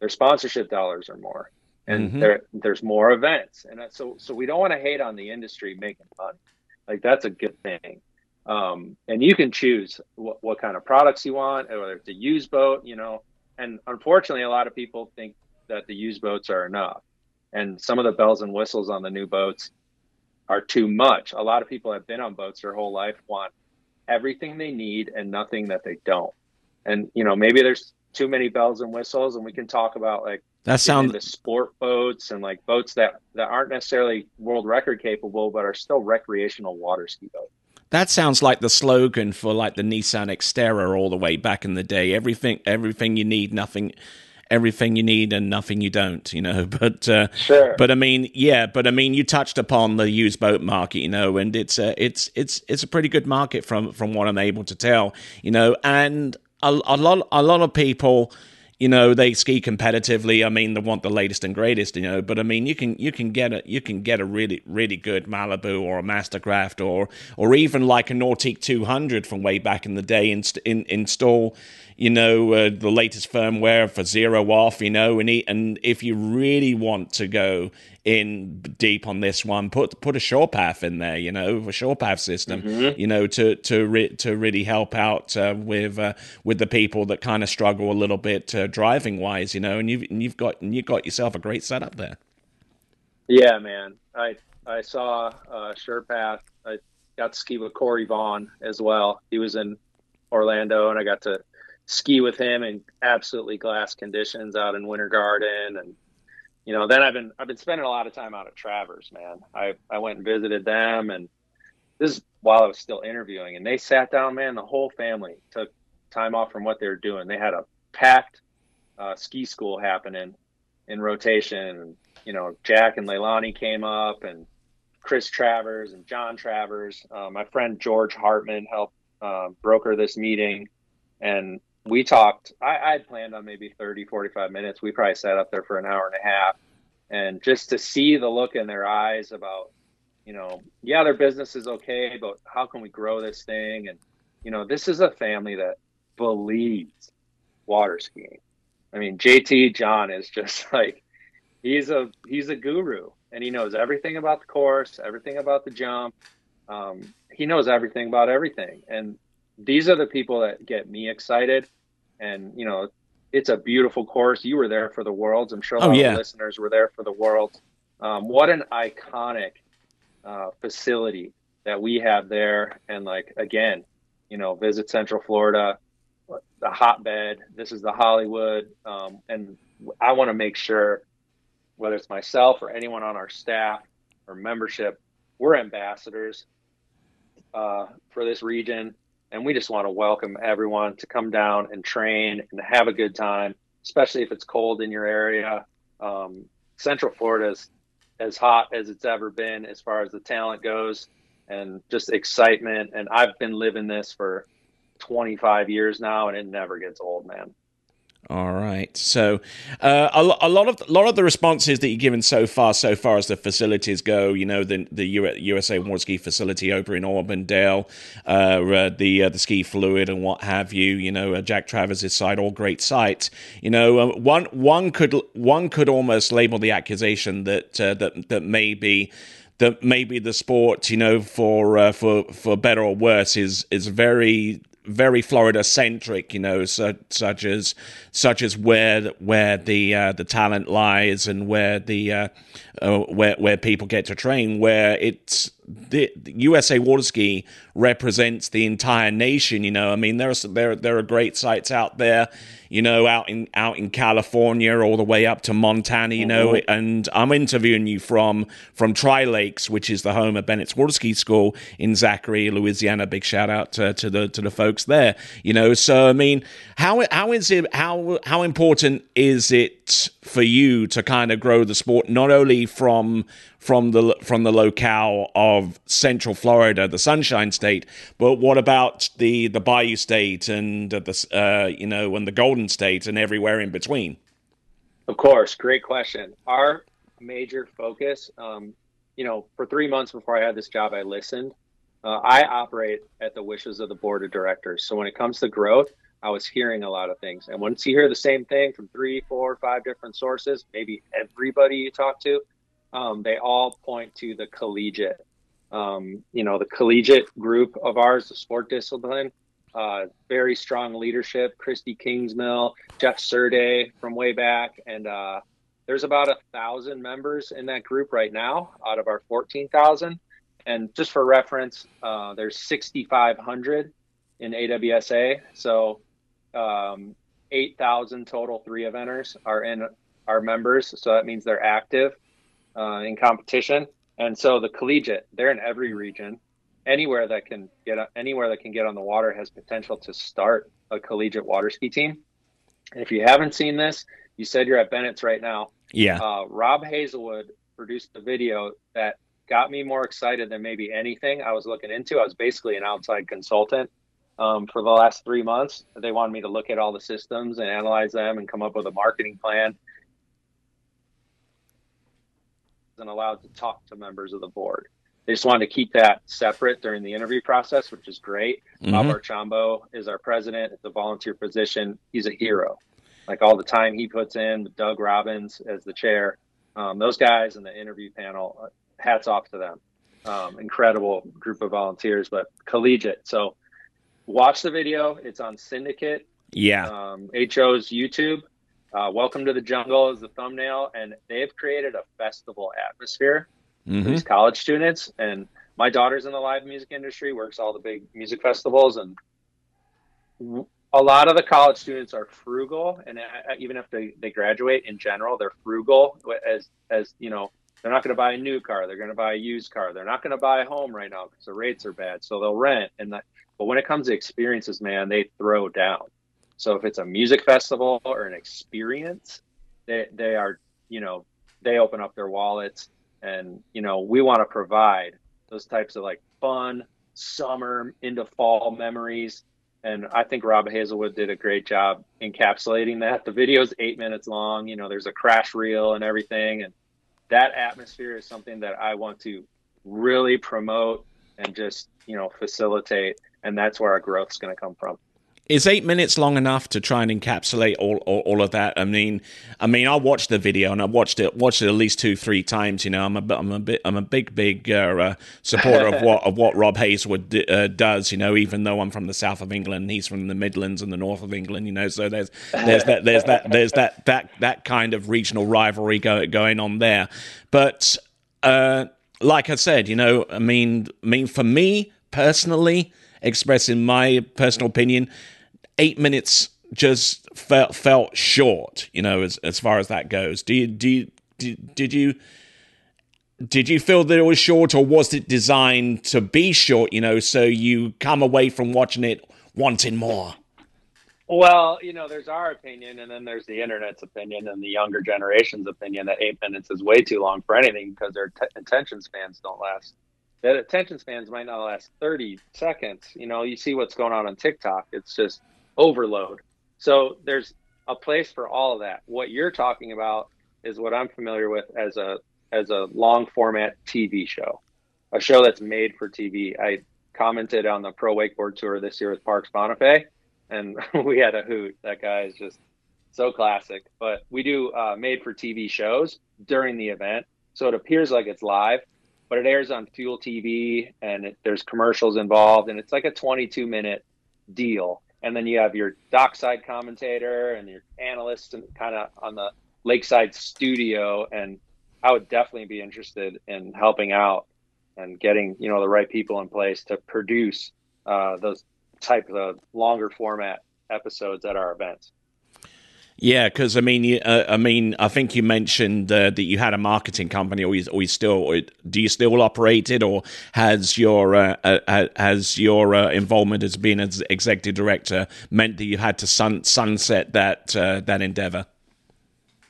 their sponsorship dollars are more, and mm-hmm. there there's more events, and so so we don't want to hate on the industry making money. Like that's a good thing. Um, and you can choose what, what kind of products you want, whether it's a used boat, you know. And unfortunately, a lot of people think that the used boats are enough. And some of the bells and whistles on the new boats are too much. A lot of people have been on boats their whole life, want everything they need and nothing that they don't. And, you know, maybe there's too many bells and whistles, and we can talk about like that sounds the sport boats and like boats that that aren't necessarily world record capable but are still recreational water ski boats that sounds like the slogan for like the Nissan Xterra all the way back in the day. Everything, everything you need, nothing, everything you need, and nothing you don't. You know, *laughs* but uh, sure. But I mean, yeah. But I mean, you touched upon the used boat market, you know, and it's a, it's it's it's a pretty good market from from what I'm able to tell, you know, and a, a lot a lot of people you know they ski competitively. I mean, they want the latest and greatest, you know. But I mean, you can you can get a you can get a really really good Malibu or a Mastercraft or or even like a Nautique 200 from way back in the day. and in, install you know uh, the latest firmware for zero off. You know, and he, and if you really want to go in deep on this one. Put put a shore path in there, you know, a shore path system, mm-hmm. you know, to to re- to really help out uh, with uh, with the people that kind of struggle a little bit uh, driving wise, you know. And you've and you've got and you've got yourself a great setup there. Yeah, man. I I saw uh, Path. I got to ski with Corey Vaughn as well. He was in Orlando, and I got to ski with him in absolutely glass conditions out in Winter Garden and you know, then I've been I've been spending a lot of time out at Travers, man. I I went and visited them, and this is while I was still interviewing, and they sat down, man. The whole family took time off from what they were doing. They had a packed uh, ski school happening in rotation. You know, Jack and Leilani came up, and Chris Travers and John Travers. Uh, my friend George Hartman helped uh, broker this meeting, and we talked I, I had planned on maybe 30 45 minutes. We probably sat up there for an hour and a half. And just to see the look in their eyes about you know yeah their business is okay but how can we grow this thing? And you know this is a family that believes water skiing. I mean jt john is just *laughs* like he's a he's a guru and he knows everything about the course everything about the jump. Um, he knows everything about everything. And these are the people that get me excited. And, you know, it's a beautiful course. You were there for the Worlds. I'm sure a oh, lot yeah. of listeners were there for the Worlds. Um, what an iconic uh, facility that we have there. And, like, again, you know, visit Central Florida, the hotbed. This is the Hollywood. Um, and I want to make sure, whether it's myself or anyone on our staff or membership, we're ambassadors uh, for this region and we just want to welcome everyone to come down and train and have a good time, especially if it's cold in your area. Um, Central Florida is as hot as it's ever been as far as the talent goes, and just excitement. And I've been living this for 25 years now, and it never gets old, man. All right. So, uh, a, a, lot of a lot of the responses that you've given so far, so far as the facilities go, you know, the the USA Water Ski facility over in Auburndale, uh, uh, the uh, the ski fluid and what have you, you know, uh, Jack Travers' site, all great sites. You know, uh, one one could one could almost label the accusation that that that maybe that maybe the sport, you know, for uh, for for better or worse, is is very very Florida centric, you know, such, such as such as where where the uh, the talent lies and where the uh, uh, where where people get to train. Where it's the, the USA Water Ski represents the entire nation. You know, I mean, there are there there are great sites out there you know, out in out in California all the way up to Montana, you know, mm-hmm. and I'm interviewing you from from Tri Lakes, which is the home of Bennett's Water Ski School in Zachary, Louisiana. Big shout out to, to the to the folks there, you know. So I mean, how how is it how how important is it for you to kind of grow the sport not only from from the from the locale of Central Florida, the Sunshine State. But what about the the Bayou State and the uh, you know and the Golden State and everywhere in between? Of course, great question. Our major focus, um, you know, for three months before I had this job, I listened. Uh, I operate at the wishes of the board of directors. So when it comes to growth, I was hearing a lot of things. And once you hear the same thing from three, four, five different sources, maybe everybody you talk to, um, they all point to the collegiate. Um, you know, the collegiate group of ours, the sport discipline, uh, very strong leadership. Christy Kingsmill, Jeff Surday from way back, and uh, there's about a thousand members in that group right now out of our 14,000. And just for reference, uh, there's 6,500 in AWSA. So um, 8,000 total three eventers are in our members. So that means they're active uh, in competition. And so the collegiate, they're in every region. Anywhere that can get anywhere that can get on the water has potential to start a collegiate water ski team. And if you haven't seen this, you said you're at Bennett's right now. Yeah. Uh, Rob Hazelwood produced a video that got me more excited than maybe anything I was looking into. I was basically an outside consultant. um, for the last three months. They wanted me to look at all the systems and analyze them and come up with a marketing plan. And allowed to talk to members of the board. They just wanted to keep that separate during the interview process, which is great. Mm-hmm. Bob Archambault is our president. It's a volunteer position. He's a hero. Like all the time he puts in, Doug Robbins as the chair, um, those guys in the interview panel, uh, hats off to them. Um, incredible group of volunteers, but collegiate. So watch the video. It's on Syndicate. Yeah. Um, HO's YouTube. Uh, Welcome to the Jungle is the thumbnail, and they've created a festival atmosphere mm-hmm. for these college students. And my daughter's in the live music industry, works all the big music festivals, and a lot of the college students are frugal, and uh, even if they, they graduate in general, they're frugal as as you know. They're not going to buy a new car. They're going to buy a used car. They're not going to buy a home right now because the rates are bad. So they'll rent. And that, but when it comes to experiences, man, they throw down. So if it's a music festival or an experience, they they are you know they open up their wallets, and you know we want to provide those types of like fun summer into fall memories and I think Rob Hazelwood did a great job encapsulating that. The video is eight minutes long. You know, there's a crash reel and everything, and that atmosphere is something that I want to really promote and just you know facilitate, and that's where our growth is going to come from is eight minutes long enough to try and encapsulate all, all, all, of that? I mean, I mean, I watched the video and I watched it watched it at least two three times. You know, I'm a I'm a bit I'm a big big uh, uh, supporter of what of what Rob Hazelwood uh, does. You know, even though I'm from the south of England, he's from the Midlands and the north of England. You know, so there's there's that there's that there's that that that kind of regional rivalry go, going on there. But uh, like I said, you know, I mean, I mean, for me personally expressing my personal opinion, eight minutes just felt felt short. You know, as as far as that goes. Do you do you, did, did you did you feel that it was short, or was it designed to be short? You know, so you come away from watching it wanting more. Well, you know, there's our opinion, and then there's the internet's opinion, and the younger generation's opinion that eight minutes is way too long for anything because their t- attention spans don't last that attention spans might not last 30 seconds. You know, you see what's going on on TikTok. It's just overload. So there's a place for all of that. What you're talking about is what I'm familiar with as a as a long format TV show, a show that's made for TV. I commented on the pro wakeboard tour this year with Parks Bonifay, and *laughs* we had a hoot. That guy is just so classic. But we do uh, made for TV shows during the event, so it appears like it's live, but it airs on Fuel TV and it, there's commercials involved, and it's like a 22 minute deal. And then you have your dockside commentator and your analyst, and kind of on the lakeside studio. And I would definitely be interested in helping out and getting you know the right people in place to produce uh, those type of longer format episodes at our events. Yeah, because I mean, you, uh, I mean, I think you mentioned uh, that you had a marketing company, or you, or you still, do you still operate it, or has your uh, uh has your uh, involvement as being as executive director meant that you had to sun, sunset that uh, that endeavor?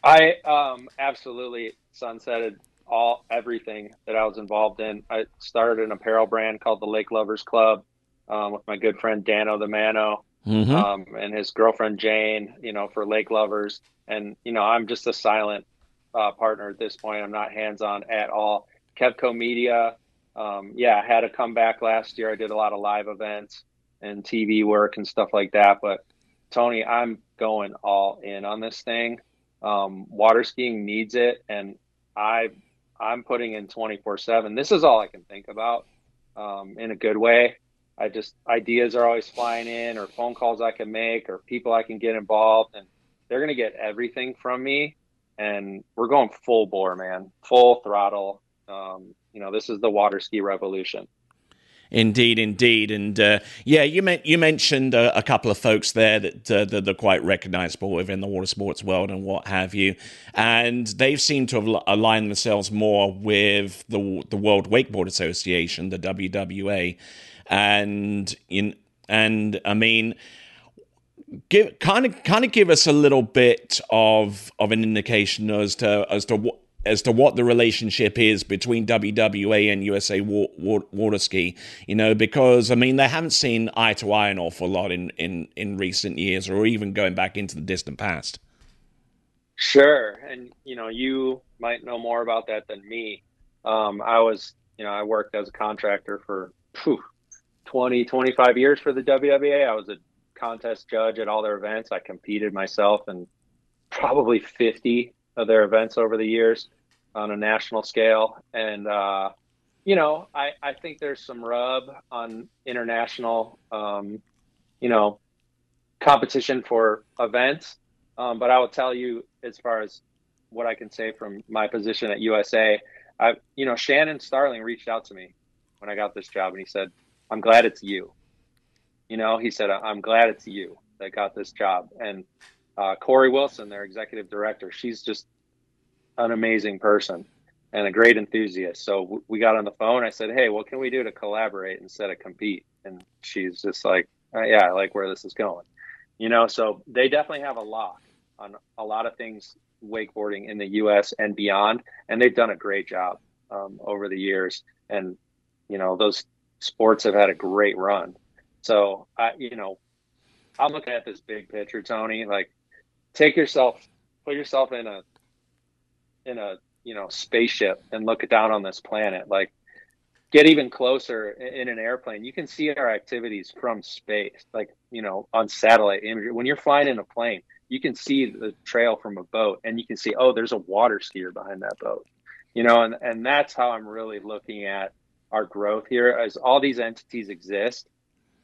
I um, absolutely sunsetted all everything that I was involved in. I started an apparel brand called the Lake Lovers Club um, with my good friend Dano the Mano mm-hmm. um, and his girlfriend Jane, you know, for lake lovers. And, you know, I'm just a silent uh, partner at this point. I'm not hands on at all. Kevco Media, um, yeah, I had a comeback last year. I did a lot of live events and TV work and stuff like that. But Tony, I'm going all in on this thing. Um, water skiing needs it, and I I'm putting in 24 seven. This is all I can think about um, in a good way. I just ideas are always flying in, or phone calls I can make, or people I can get involved, and they're gonna get everything from me. And we're going full bore, man, full throttle. Um, you know, this is the water ski revolution. Indeed, indeed, and uh, yeah, you meant you mentioned uh, a couple of folks there that, uh, that are quite recognisable within the water sports world and what have you, and they've seemed to have aligned themselves more with the the World Wakeboard Association, the WWA, and in and I mean give kind of kind of give us a little bit of of an indication as to as to what as to what the relationship is between WWA and USA Water Ski. You know, because I mean they haven't seen eye to eye an awful lot in in in recent years, or even going back into the distant past. Sure, and you know you might know more about that than me. Um, I was, you know, I worked as a contractor for whew, 20, 25 years for the WWA. I was a contest judge at all their events. I competed myself in probably 50 of their events over the years on a national scale. And, uh, you know, I, I think there's some rub on international, um, you know, competition for events. Um, but I will tell you, as far as what I can say from my position at USA, I, you know, Shannon Starling reached out to me when I got this job and he said, I'm glad it's you. You know, he said, I'm glad it's you that got this job. And uh, Corey Wilson, their executive director, she's just an amazing person and a great enthusiast. So we got on the phone. I said, Hey, what can we do to collaborate instead of compete? And she's just like, uh, Yeah, I like where this is going. You know, so they definitely have a lock on a lot of things wakeboarding in the U.S. and beyond, and they've done a great job um, over the years. And you know, those sports have had a great run. So I, you know, I'm looking at this big picture, Tony. Like, take yourself, put yourself in a, in a, you know, spaceship and look down on this planet. Like, get even closer in an airplane. You can see our activities from space, like you know, on satellite imagery. When you're flying in a plane, you can see the trail from a boat, and you can see, oh, there's a water skier behind that boat. You know, and and that's how I'm really looking at our growth here as all these entities exist.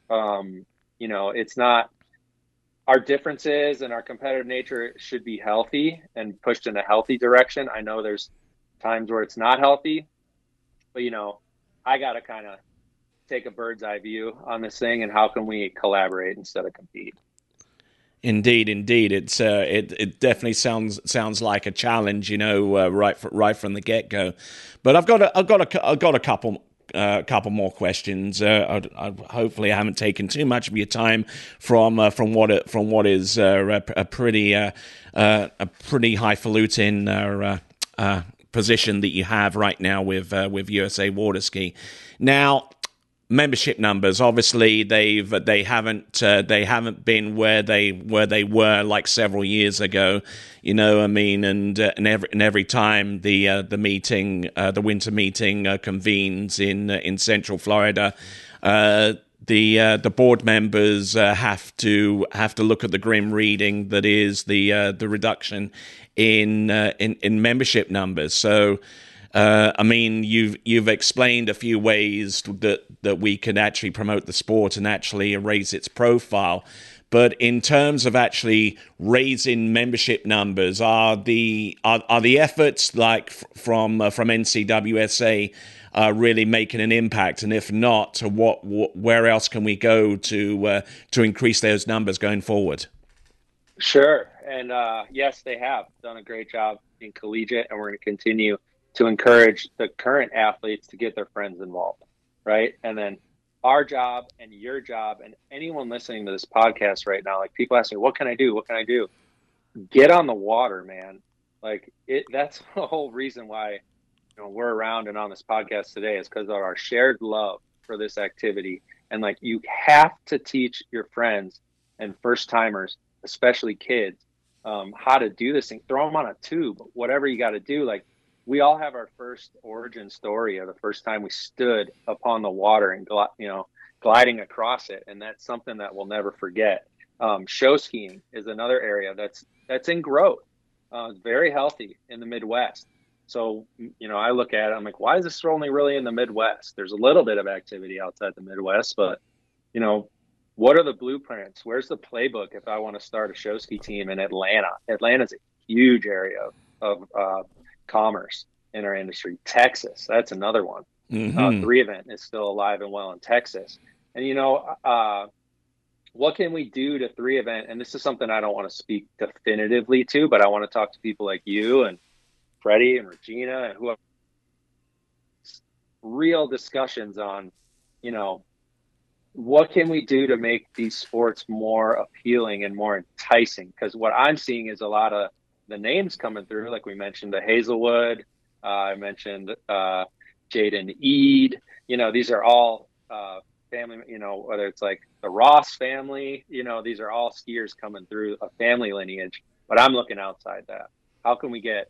Um, you know, it's not our differences and our competitive nature should be healthy and pushed in a healthy direction. I know there's times where it's not healthy, but you know, I got to kind of take a bird's eye view on this thing and how can we collaborate instead of compete. Indeed, indeed, it's uh, it it definitely sounds sounds like a challenge, you know, uh, right for, right from the get go. But I've got a, I've got a, I've got a couple a uh, couple more questions. Uh, I, I, hopefully, I haven't taken too much of your time from uh, from what from what is uh, a, a, pretty uh, uh, a pretty highfalutin position that you have right now with with USA Waterski. Now, membership numbers. Obviously they've they haven't uh, they haven't been where they where they were like several years ago you know i mean and uh, and every and every time the uh, the meeting uh, the winter meeting uh, convenes in uh, in central florida the the board members have to have to look at the grim reading that is the the reduction in in in membership numbers. So uh, I mean, you've you've explained a few ways that that we can actually promote the sport and actually raise its profile. But in terms of actually raising membership numbers, are the are, are the efforts like from uh, from NCWSA uh, really making an impact? And if not, what, what where else can we go to uh, to increase those numbers going forward? Sure, and uh, yes, they have done a great job in collegiate, and we're going to continue to encourage the current athletes to get their friends involved, right? And then our job and your job and anyone listening to this podcast right now, like people ask me, what can I do? What can I do? Get on the water, man. Like it, that's *laughs* the whole reason why you know, we're around and on this podcast today is because of our shared love for this activity. And like you have to teach your friends and first timers, especially kids, um, how to do this thing. Throw them on a tube, whatever you got to do. Like we all have our first origin story of the first time we stood upon the water and you know gliding across it, and that's something that we'll never forget. Um, show skiing is another area that's that's in growth. Uh, very healthy in the Midwest. So you know, I look at it, I'm like, why is this only really in the Midwest? There's a little bit of activity outside the Midwest, but you know, what are the blueprints? Where's the playbook if I want to start a show ski team in Atlanta? Atlanta's a huge area of, of uh, commerce in our industry. Texas, that's another one. Mm-hmm. Uh, three event is still alive and well in Texas. And you know, uh, what can we do to three event? And this is something I don't want to speak definitively to, but I want to talk to people like you and Freddy and Regina and who real discussions on, you know, what can we do to make these sports more appealing and more enticing? Because what I'm seeing is a lot of the names coming through, like we mentioned, the Hazelwood, uh, I mentioned uh, Jaden Ead. You know, these are all uh, family. You know, whether it's like the Ross family. You know, these are all skiers coming through a family lineage. But I'm looking outside that. How can we get?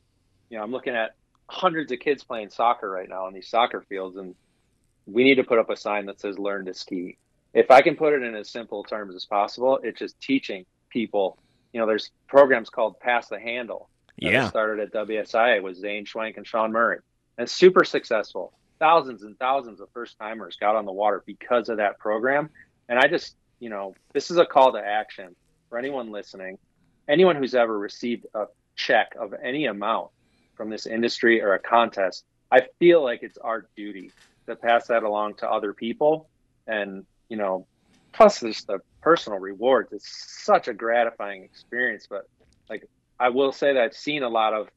You know, I'm looking at hundreds of kids playing soccer right now on these soccer fields, and we need to put up a sign that says "Learn to ski." If I can put it in as simple terms as possible, it's just teaching people. You know, there's programs called Pass the Handle. Yeah. started at WSIA with Zane Schwenk and Sean Murray, and super successful. Thousands and thousands of first timers got on the water because of that program. And I just, you know, this is a call to action for anyone listening, anyone who's ever received a check of any amount from this industry or a contest. I feel like it's our duty to pass that along to other people and you know, plus there's the personal rewards. It's such a gratifying experience. But like I will say that I've seen a lot of,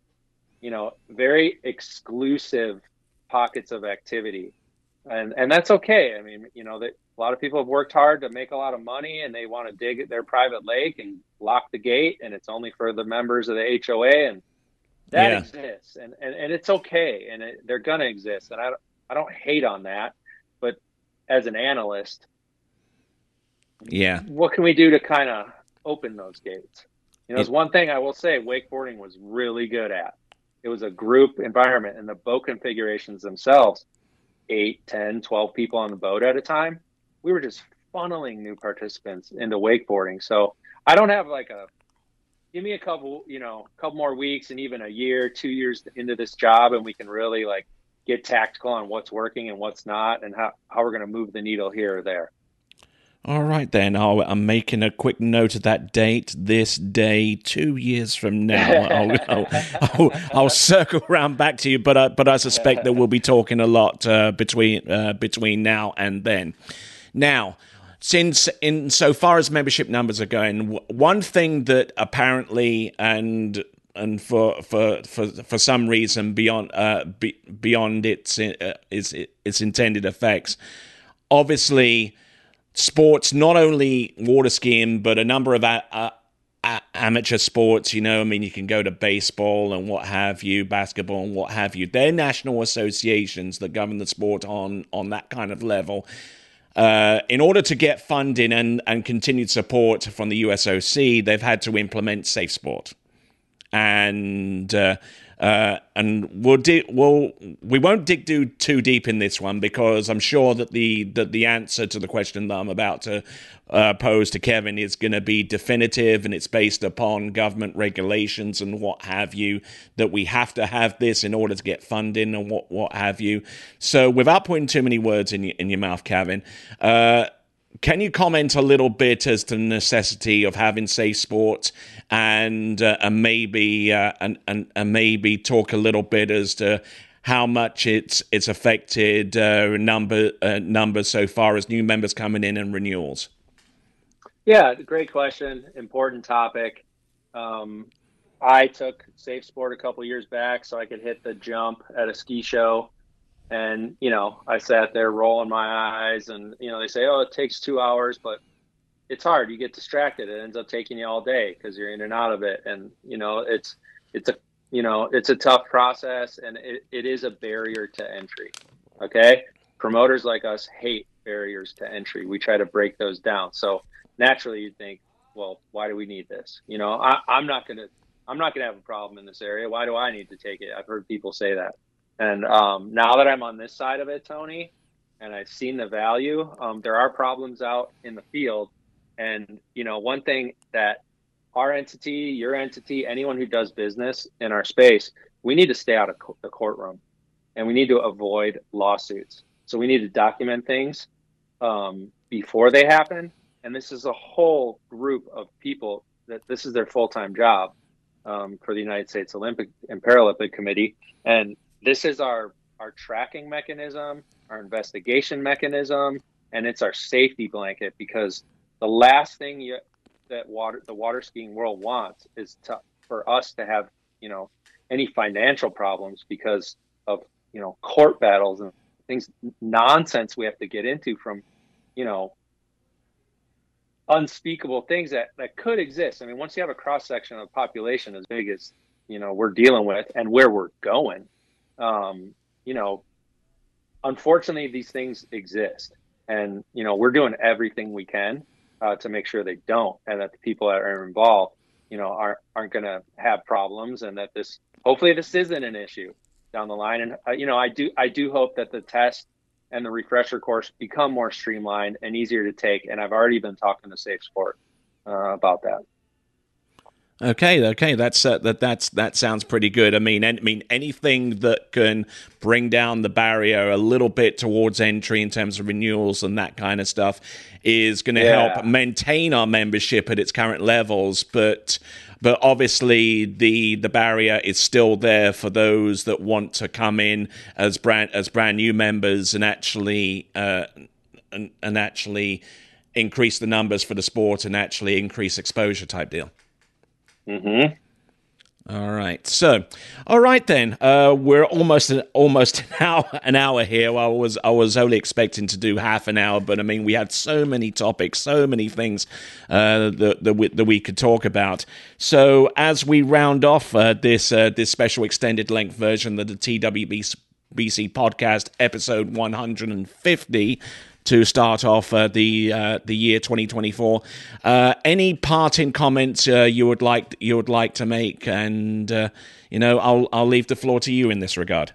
you know, very exclusive pockets of activity. And and that's okay. I mean, you know, that a lot of people have worked hard to make a lot of money and they want to dig their private lake and lock the gate and it's only for the members of the HOA and that yeah. exists and, and, and it's okay and it, they're gonna exist and I I don't hate on that but as an analyst yeah. What can we do to kind of open those gates? You know, it's one thing I will say wakeboarding was really good at. It was a group environment and the boat configurations themselves, 8, 10, 12 people on the boat at a time. We were just funneling new participants into wakeboarding. So I don't have like a give me a couple, you know, a couple more weeks and even a year, two years into this job, and we can really like get tactical on what's working and what's not, and how, how we're going to move the needle here or there. All right, then. i am making a quick note of that date. This day, two years from now, I'll, I'll, I'll, I'll, circle around back to you. But I, but I suspect that we'll be talking a lot uh, between uh, between now and then. Now, since in so far as membership numbers are going, one thing that apparently and and for for for for some reason beyond uh, be, beyond its uh, its its intended effects, obviously sports, not only water skiing, but a number of amateur sports. You know, I mean, you can go to baseball and what have you, basketball and what have you. They're national associations that govern the sport on on that kind of level. Uh, in order to get funding and, and continued support from the USOC, they've had to implement Safe Sport. And uh, uh, and we'll di- we'll we won't dig do too deep in this one because I'm sure that the that the answer to the question that I'm about to uh, pose to Kevin is going to be definitive and it's based upon government regulations and what have you that we have to have this in order to get funding and what what have you. So without putting too many words in your, in your mouth, Kevin. Uh, can you comment a little bit as to the necessity of having safe sports and uh, and maybe uh, and, and and maybe talk a little bit as to how much it's it's affected uh, number uh, numbers so far as new members coming in and renewals? Yeah, great question. Important topic. Um, I took Safe Sport a couple years back so I could hit the jump at a ski show and, you know, I sat there rolling my eyes and, you know, they say, oh, it takes two hours, but it's hard. You get distracted. It ends up taking you all day because you're in and out of it. And, you know, it's, it's a, you know, it's a tough process and it, it is a barrier to entry. Okay. Promoters like us hate barriers to entry. We try to break those down. So naturally you think, well, why do we need this? You know, I, I'm not going to, I'm not going to have a problem in this area. Why do I need to take it? I've heard people say that. And um, now that I'm on this side of it, Tony, and I've seen the value, um, there are problems out in the field. And, you know, one thing that our entity, your entity, anyone who does business in our space, we need to stay out of co- the courtroom and we need to avoid lawsuits. So we need to document things um, before they happen. And this is a whole group of people that this is their full time job um, for the United States Olympic and Paralympic Committee. And this is our our tracking mechanism, our investigation mechanism, and it's our safety blanket because the last thing you, that water the water skiing world wants is to for us to have you know any financial problems because of you know court battles and things nonsense we have to get into from you know unspeakable things that that could exist i mean once you have a cross section of population as big as you know we're dealing with and where we're going. Um, you know, unfortunately, these things exist, and you know we're doing everything we can uh, to make sure they don't, and that the people that are involved, you know, aren't aren't going to have problems, and that this hopefully this isn't an issue down the line. And uh, you know, I do I do hope that the test and the refresher course become more streamlined and easier to take. And I've already been talking to Safe Sport uh, about that. Okay, okay, that's uh, that that's that sounds pretty good. I mean, I mean anything that can bring down the barrier a little bit towards entry in terms of renewals and that kind of stuff is going to yeah. help maintain our membership at its current levels, but but obviously the the barrier is still there for those that want to come in as brand as brand new members and actually uh, and, and actually increase the numbers for the sport and actually increase exposure type deal. Mm-hmm. All right. So, all right then. Uh, we're almost almost *laughs* an hour an hour here. I was I was only expecting to do half an hour, but I mean we had so many topics, so many things uh, that that we, that we could talk about. So as we round off uh, this uh, this special extended length version of the TWBC podcast episode 150 to start off uh, the uh, the year 2024. Uh, any parting comments uh, you would like you would like to make, and uh, you know, I'll I'll leave the floor to you in this regard.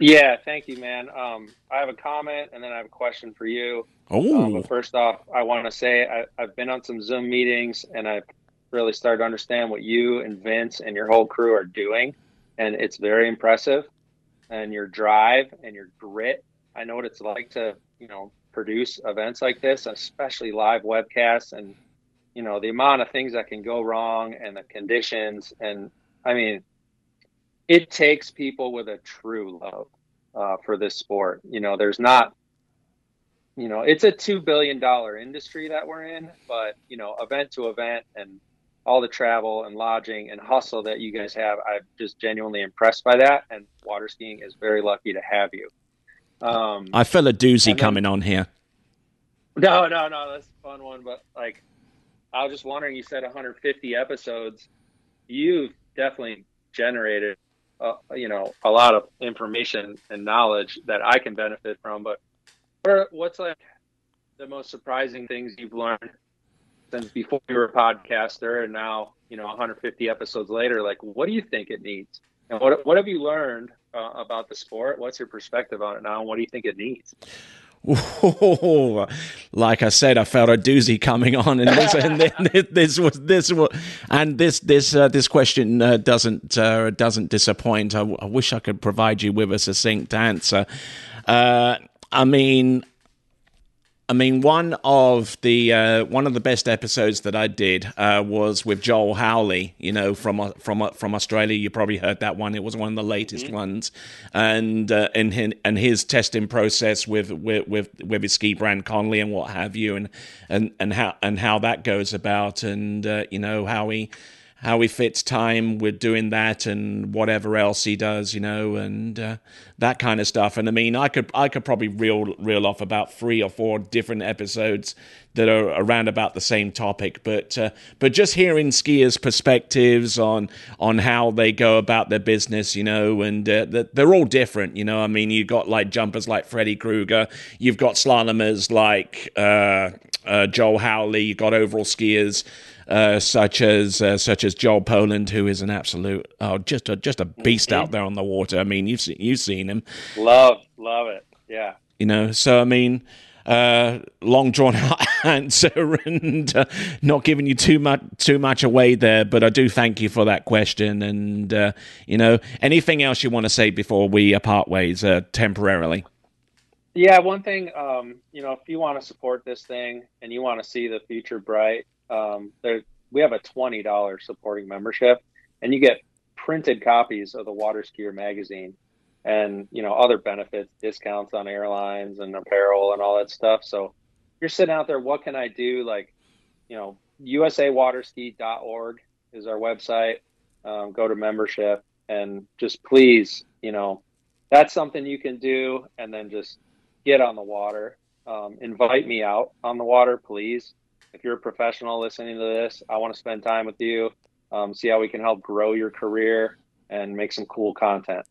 Yeah, thank you, man. Um, I have a comment, and then I have a question for you. Oh, um, but first off, I want to say I, I've been on some Zoom meetings, and I've really started to understand what you and Vince and your whole crew are doing, and it's very impressive. And your drive and your grit. I know what it's like to, you know, produce events like this, especially live webcasts and you know the amount of things that can go wrong and the conditions and I mean it takes people with a true love uh, for this sport. You know, there's not you know, it's a two billion dollar industry that we're in, but you know, event to event and all the travel and lodging and hustle that you guys have, I'm just genuinely impressed by that. And water skiing is very lucky to have you. Um, I feel a doozy then, coming on here. No, no, no, that's a fun one. But like, I was just wondering. You said 150 episodes. You've definitely generated, uh, you know, a lot of information and knowledge that I can benefit from. But what's like the most surprising things you've learned since before you were a podcaster and now, you know, 150 episodes later? Like, what do you think it needs? And what what have you learned uh, about the sport? What's your perspective on it now, and what do you think it needs? Oh, *laughs* like I said, I felt a doozy coming on, and this, and this, *laughs* this was this was, and this this uh, this question uh, doesn't uh, doesn't disappoint. I, I, wish I could provide you with a succinct answer. Uh, I mean, I mean, one of the uh, one of the best episodes that I did uh, was with Joel Howley. You know, from uh, from uh, from Australia. You probably heard that one. It was one of the latest mm-hmm. ones, and uh, and his, and his testing process with with with, with his ski brand Conley and what have you, and and and how and how that goes about, and uh, you know how he how he fits time with doing that and whatever else he does, you know, and uh, that kind of stuff. And I mean, I could I could probably reel reel off about three or four different episodes that are around about the same topic. But uh, but just hearing skiers' perspectives on on how they go about their business, you know, and uh, they're all different, you know. I mean, you've got like jumpers like Freddy Krueger, you've got slalomers like uh, uh, Joel Howley, you've got overall skiers uh, such as uh, such as Joel Poland, who is an absolute oh just a just a beast mm-hmm. out there on the water. I mean, you've seen you've seen him. Love love it. Yeah. You know, so I mean, uh, long drawn *laughs* out answer and uh, not giving you too much too much away there, but I do thank you for that question. And uh, you know, anything else you want to say before we part ways uh, temporarily? Yeah, one thing, um, you know, if you want to support this thing and you want to see the future bright, um, there we have a twenty dollars supporting membership, and you get printed copies of the Water Skier magazine, and you know other benefits, discounts on airlines and apparel and all that stuff. So you're sitting out there, what can I do? Like, you know, USAWaterski.org is our website. Um, go to membership and just please, you know, that's something you can do, and then just get on the water. Um, invite me out on the water, please if you're a professional listening to this, I want to spend time with you, um, see how we can help grow your career and make some cool content.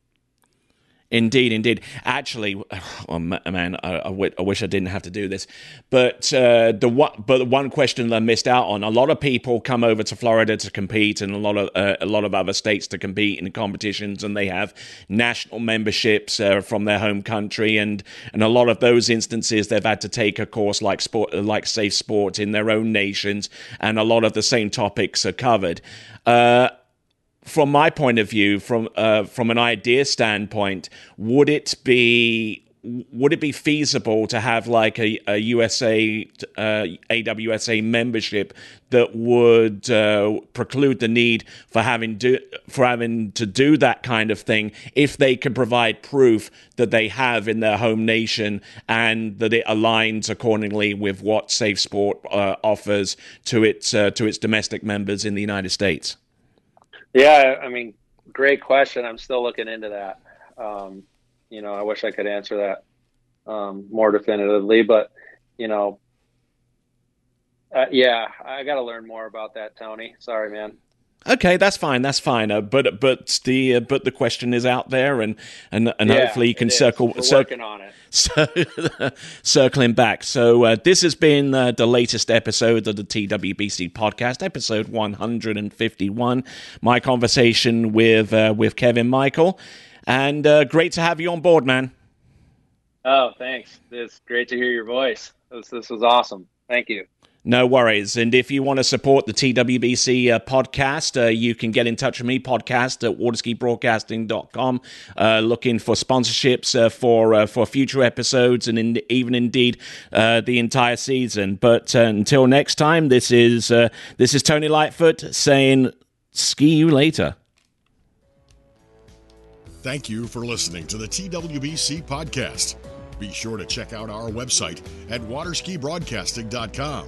Indeed, indeed. Actually, *sighs* oh man, I, I, w- I wish I didn't have to do this. But uh, the one, but the one question that I missed out on: a lot of people come over to Florida to compete, and a lot of uh, a lot of other states to compete in competitions, and they have national memberships uh, from their home country, and and a lot of those instances they've had to take a course like sport, like safe sport in their own nations, and a lot of the same topics are covered. From my point of view, from uh, from an idea standpoint, would it be would it be feasible to have like a, a USA uh, AWSA membership that would uh, preclude the need for having do for having to do that kind of thing if they can provide proof that they have in their home nation and that it aligns accordingly with what Safe Sport uh, offers to its uh, to its domestic members in the United States? Yeah, I mean, great question. I'm still looking into that. Um, you know, I wish I could answer that um, more definitively, but you know, uh, yeah, I got to learn more about that, Tony. Sorry, man. Okay, that's fine. That's fine. Uh, but but the uh, but the question is out there, and and and yeah, hopefully you can circle. We're working on it. *laughs* So circling back. So uh, this has been uh, the latest episode of the TWBC podcast, episode one hundred and fifty-one. My conversation with uh, with Kevin Michael, and uh, great to have you on board, man. Oh, thanks. It's great to hear your voice. This this was awesome. Thank you. No worries. And if you want to support the TWBC uh, podcast, uh, you can get in touch with me, podcast at waterskibroadcasting.com, uh, looking for sponsorships uh, for uh, for future episodes and in, even indeed uh, the entire season. But until next time, this is this is Tony Lightfoot saying, ski you later. Thank you for listening to the TWBC podcast. Be sure to check out our website at waterskibroadcasting.com.